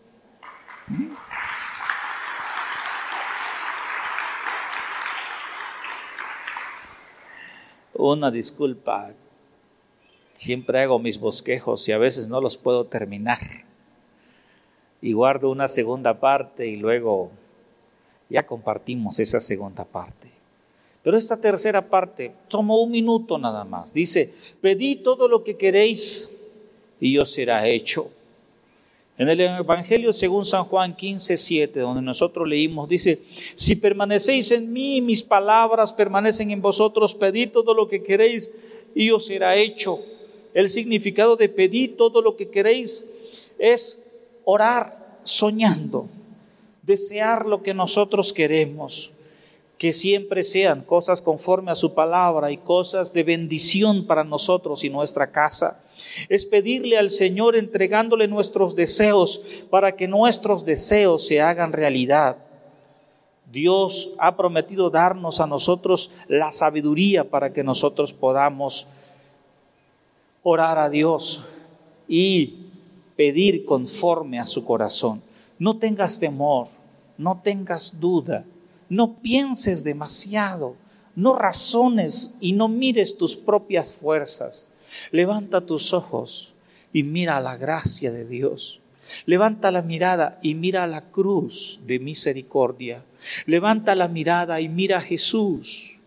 Una disculpa, siempre hago mis bosquejos y a veces no los puedo terminar. Y guardo una segunda parte y luego ya compartimos esa segunda parte. Pero esta tercera parte tomó un minuto nada más. Dice, pedid todo lo que queréis y os será hecho. En el Evangelio según San Juan 15, 7, donde nosotros leímos, dice, si permanecéis en mí, mis palabras permanecen en vosotros, pedid todo lo que queréis y os será hecho. El significado de pedir todo lo que queréis es orar soñando, desear lo que nosotros queremos, que siempre sean cosas conforme a su palabra y cosas de bendición para nosotros y nuestra casa es pedirle al Señor entregándole nuestros deseos para que nuestros deseos se hagan realidad. Dios ha prometido darnos a nosotros la sabiduría para que nosotros podamos orar a Dios y pedir conforme a su corazón. No tengas temor, no tengas duda, no pienses demasiado, no razones y no mires tus propias fuerzas. Levanta tus ojos y mira la gracia de Dios. Levanta la mirada y mira la cruz de misericordia. Levanta la mirada y mira a Jesús.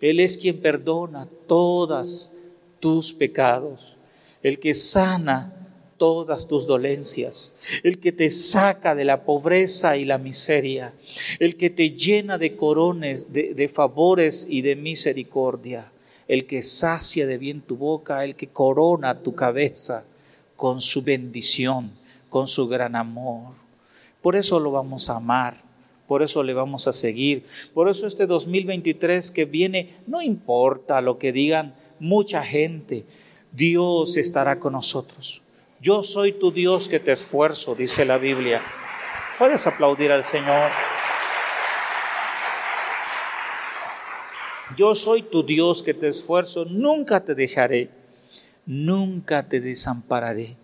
Él es quien perdona todas tus pecados, el que sana todas tus dolencias, el que te saca de la pobreza y la miseria, el que te llena de corones, de, de favores y de misericordia el que sacia de bien tu boca, el que corona tu cabeza con su bendición, con su gran amor. Por eso lo vamos a amar, por eso le vamos a seguir. Por eso este 2023 que viene, no importa lo que digan mucha gente, Dios estará con nosotros. Yo soy tu Dios que te esfuerzo, dice la Biblia. Puedes aplaudir al Señor. Yo soy tu Dios que te esfuerzo, nunca te dejaré, nunca te desampararé.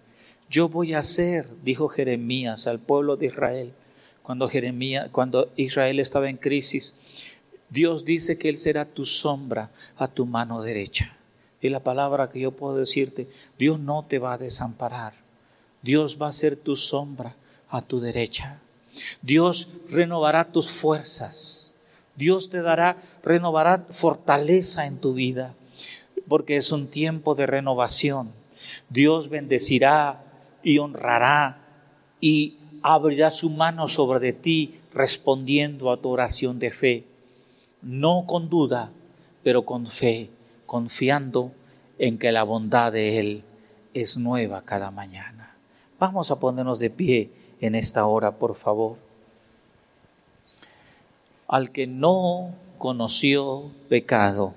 Yo voy a hacer, dijo Jeremías al pueblo de Israel, cuando Jeremías, cuando Israel estaba en crisis, Dios dice que Él será tu sombra a tu mano derecha. Y la palabra que yo puedo decirte, Dios no te va a desamparar. Dios va a ser tu sombra a tu derecha. Dios renovará tus fuerzas. Dios te dará, renovará fortaleza en tu vida, porque es un tiempo de renovación. Dios bendecirá y honrará y abrirá su mano sobre ti respondiendo a tu oración de fe. No con duda, pero con fe, confiando en que la bondad de Él es nueva cada mañana. Vamos a ponernos de pie en esta hora, por favor al que no conoció pecado,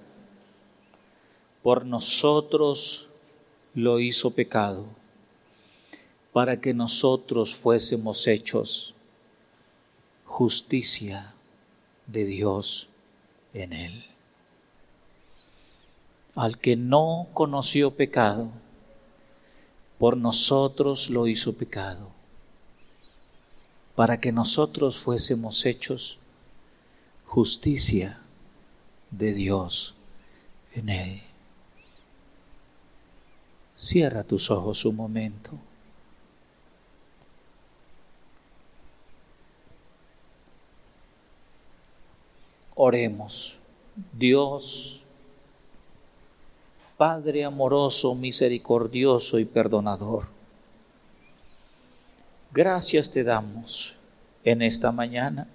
por nosotros lo hizo pecado, para que nosotros fuésemos hechos justicia de Dios en él. Al que no conoció pecado, por nosotros lo hizo pecado, para que nosotros fuésemos hechos justicia de Dios en él. Cierra tus ojos un momento. Oremos. Dios, Padre amoroso, misericordioso y perdonador, gracias te damos en esta mañana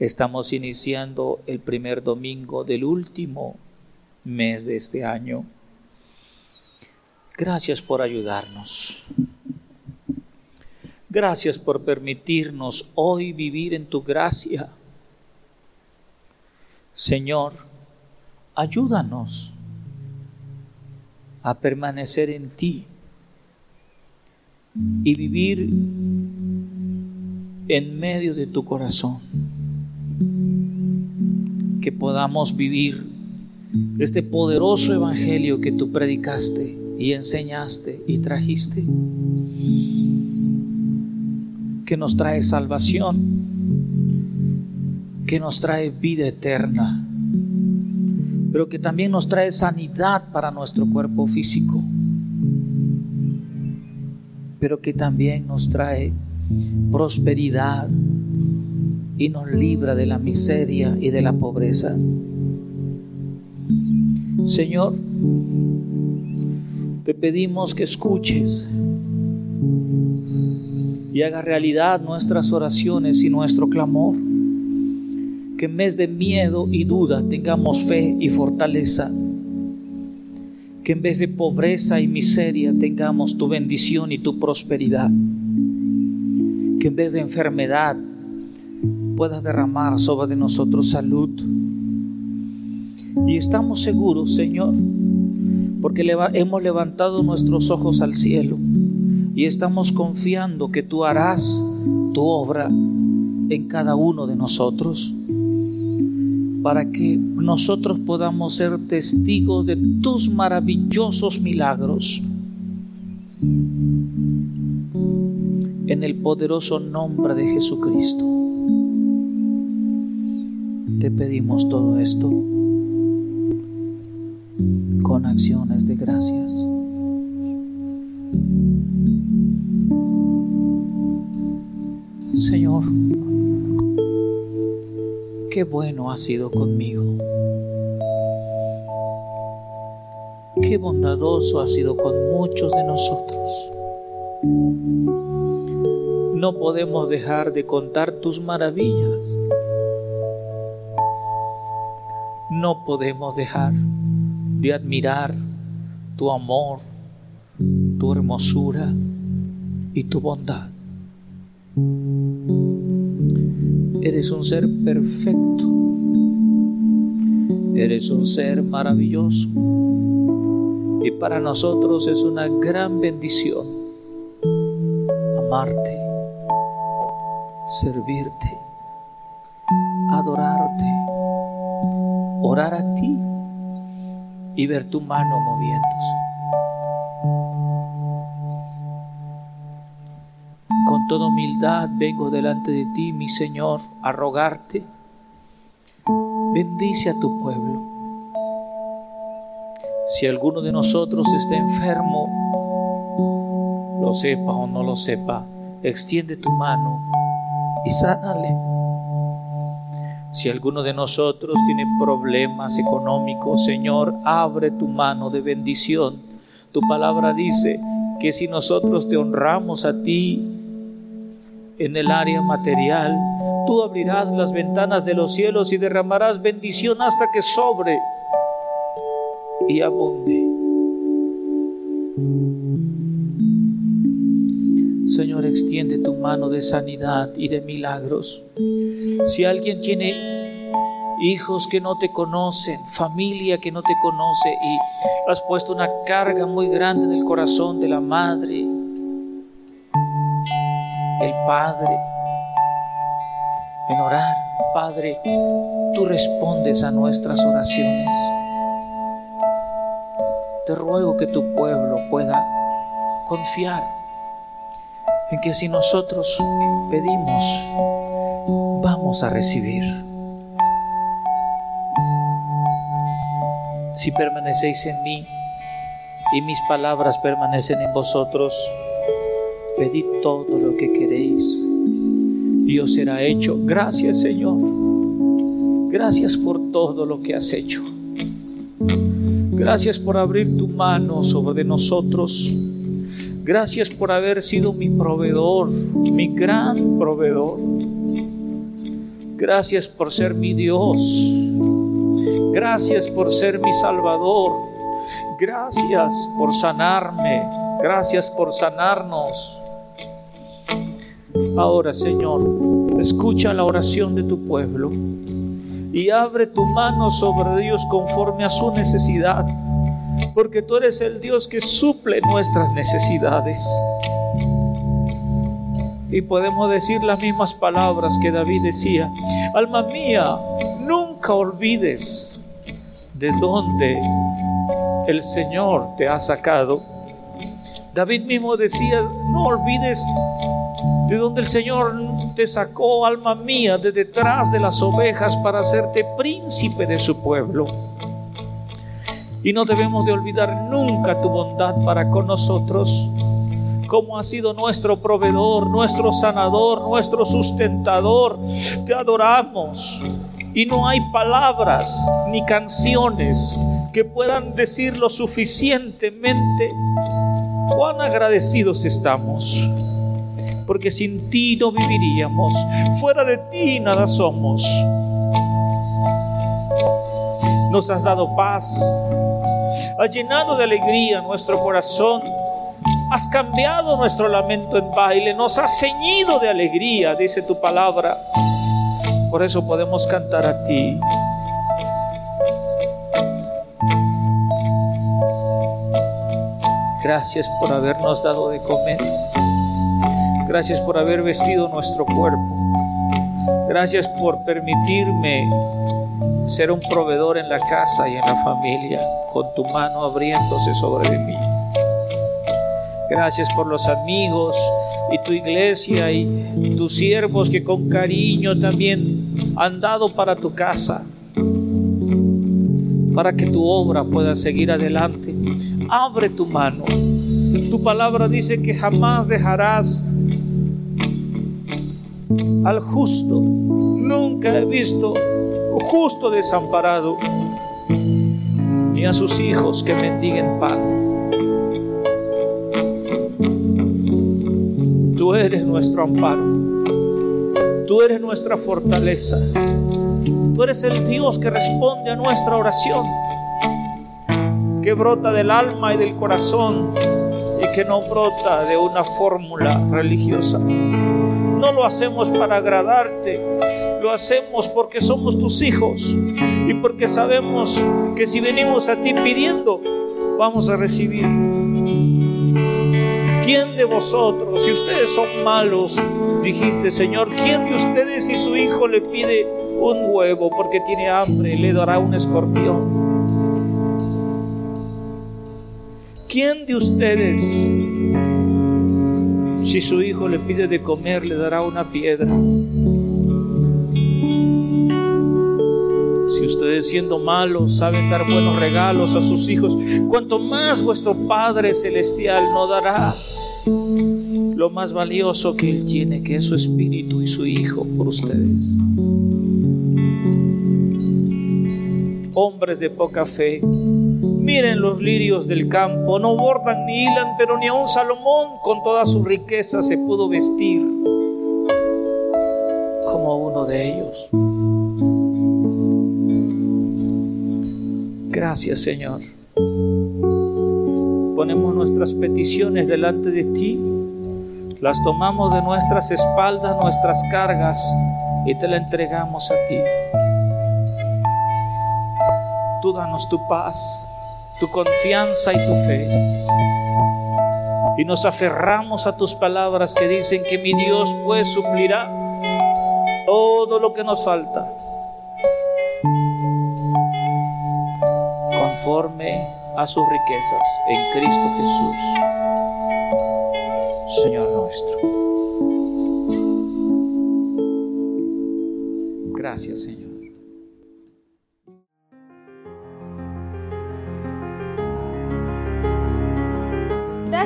Estamos iniciando el primer domingo del último mes de este año. Gracias por ayudarnos. Gracias por permitirnos hoy vivir en tu gracia. Señor, ayúdanos a permanecer en ti y vivir en medio de tu corazón. Que podamos vivir este poderoso evangelio que tú predicaste y enseñaste y trajiste, que nos trae salvación, que nos trae vida eterna, pero que también nos trae sanidad para nuestro cuerpo físico, pero que también nos trae prosperidad y nos libra de la miseria y de la pobreza. Señor, te pedimos que escuches y haga realidad nuestras oraciones y nuestro clamor. Que en vez de miedo y duda tengamos fe y fortaleza. Que en vez de pobreza y miseria tengamos tu bendición y tu prosperidad. Que en vez de enfermedad puedas derramar sobre nosotros salud. Y estamos seguros, Señor, porque hemos levantado nuestros ojos al cielo y estamos confiando que tú harás tu obra en cada uno de nosotros para que nosotros podamos ser testigos de tus maravillosos milagros. En el poderoso nombre de Jesucristo, te pedimos todo esto con acciones de gracias. Señor, qué bueno ha sido conmigo. Qué bondadoso ha sido con muchos de nosotros. No podemos dejar de contar tus maravillas. No podemos dejar de admirar tu amor, tu hermosura y tu bondad. Eres un ser perfecto. Eres un ser maravilloso. Y para nosotros es una gran bendición amarte, servirte, adorarte, orar a ti y ver tu mano moviéndose. Con toda humildad vengo delante de ti, mi Señor, a rogarte. Bendice a tu pueblo. Si alguno de nosotros está enfermo, lo sepa o no lo sepa, extiende tu mano y sánale. Si alguno de nosotros tiene problemas económicos, Señor, abre tu mano de bendición. Tu palabra dice que si nosotros te honramos a ti en el área material, tú abrirás las ventanas de los cielos y derramarás bendición hasta que sobre y abunde. Señor, extiende tu mano de sanidad y de milagros. Si alguien tiene hijos que no te conocen, familia que no te conoce y has puesto una carga muy grande en el corazón de la madre, el padre, en orar, Padre, tú respondes a nuestras oraciones. Te ruego que tu pueblo pueda confiar en que si nosotros pedimos, vamos a recibir. Si permanecéis en mí y mis palabras permanecen en vosotros, pedid todo lo que queréis y os será hecho. Gracias Señor. Gracias por todo lo que has hecho. Gracias por abrir tu mano sobre nosotros Gracias por haber sido mi proveedor, mi gran proveedor. Gracias por ser mi Dios. Gracias por ser mi Salvador. Gracias por sanarme. Gracias por sanarnos. Ahora, Señor, escucha la oración de tu pueblo y abre tu mano sobre Dios conforme a su necesidad porque tú eres el Dios que suple nuestras necesidades. Y podemos decir las mismas palabras que David decía, alma mía, nunca olvides de dónde el Señor te ha sacado. David mismo decía, no olvides de dónde el Señor te sacó, alma mía, de detrás de las ovejas para hacerte príncipe de su pueblo. Y no debemos de olvidar nunca tu bondad para con nosotros, como ha sido nuestro proveedor, nuestro sanador, nuestro sustentador. Te adoramos. Y no hay palabras ni canciones que puedan decir lo suficientemente cuán agradecidos estamos porque sin ti no viviríamos. Fuera de ti nada somos. Nos has dado paz, has llenado de alegría nuestro corazón, has cambiado nuestro lamento en baile, nos has ceñido de alegría, dice tu palabra. Por eso podemos cantar a ti. Gracias por habernos dado de comer. Gracias por haber vestido nuestro cuerpo. Gracias por permitirme ser un proveedor en la casa y en la familia, con tu mano abriéndose sobre mí. Gracias por los amigos y tu iglesia y tus siervos que con cariño también han dado para tu casa, para que tu obra pueda seguir adelante. Abre tu mano. Tu palabra dice que jamás dejarás al justo. Nunca he visto justo desamparado, ni a sus hijos que mendiguen pan. Tú eres nuestro amparo, tú eres nuestra fortaleza, tú eres el Dios que responde a nuestra oración, que brota del alma y del corazón y que no brota de una fórmula religiosa. No lo hacemos para agradarte, lo hacemos porque somos tus hijos y porque sabemos que si venimos a ti pidiendo, vamos a recibir. ¿Quién de vosotros, si ustedes son malos, dijiste Señor, quién de ustedes si su hijo le pide un huevo porque tiene hambre, le dará un escorpión? ¿Quién de ustedes si su hijo le pide de comer, le dará una piedra. Si ustedes siendo malos saben dar buenos regalos a sus hijos, cuanto más vuestro Padre Celestial no dará lo más valioso que Él tiene, que es su espíritu y su hijo por ustedes. Hombres de poca fe, Miren los lirios del campo, no bordan ni hilan, pero ni un Salomón con toda su riqueza se pudo vestir como uno de ellos. Gracias Señor. Ponemos nuestras peticiones delante de ti, las tomamos de nuestras espaldas, nuestras cargas, y te la entregamos a ti. Tú danos tu paz tu confianza y tu fe. Y nos aferramos a tus palabras que dicen que mi Dios pues suplirá todo lo que nos falta. Conforme a sus riquezas en Cristo Jesús, Señor nuestro. Gracias, Señor.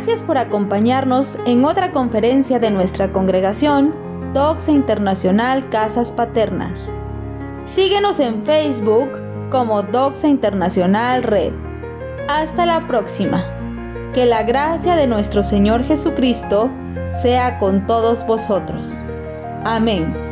Gracias por acompañarnos en otra conferencia de nuestra congregación, Doxa Internacional Casas Paternas. Síguenos en Facebook como Doxa Internacional Red. Hasta la próxima. Que la gracia de nuestro Señor Jesucristo sea con todos vosotros. Amén.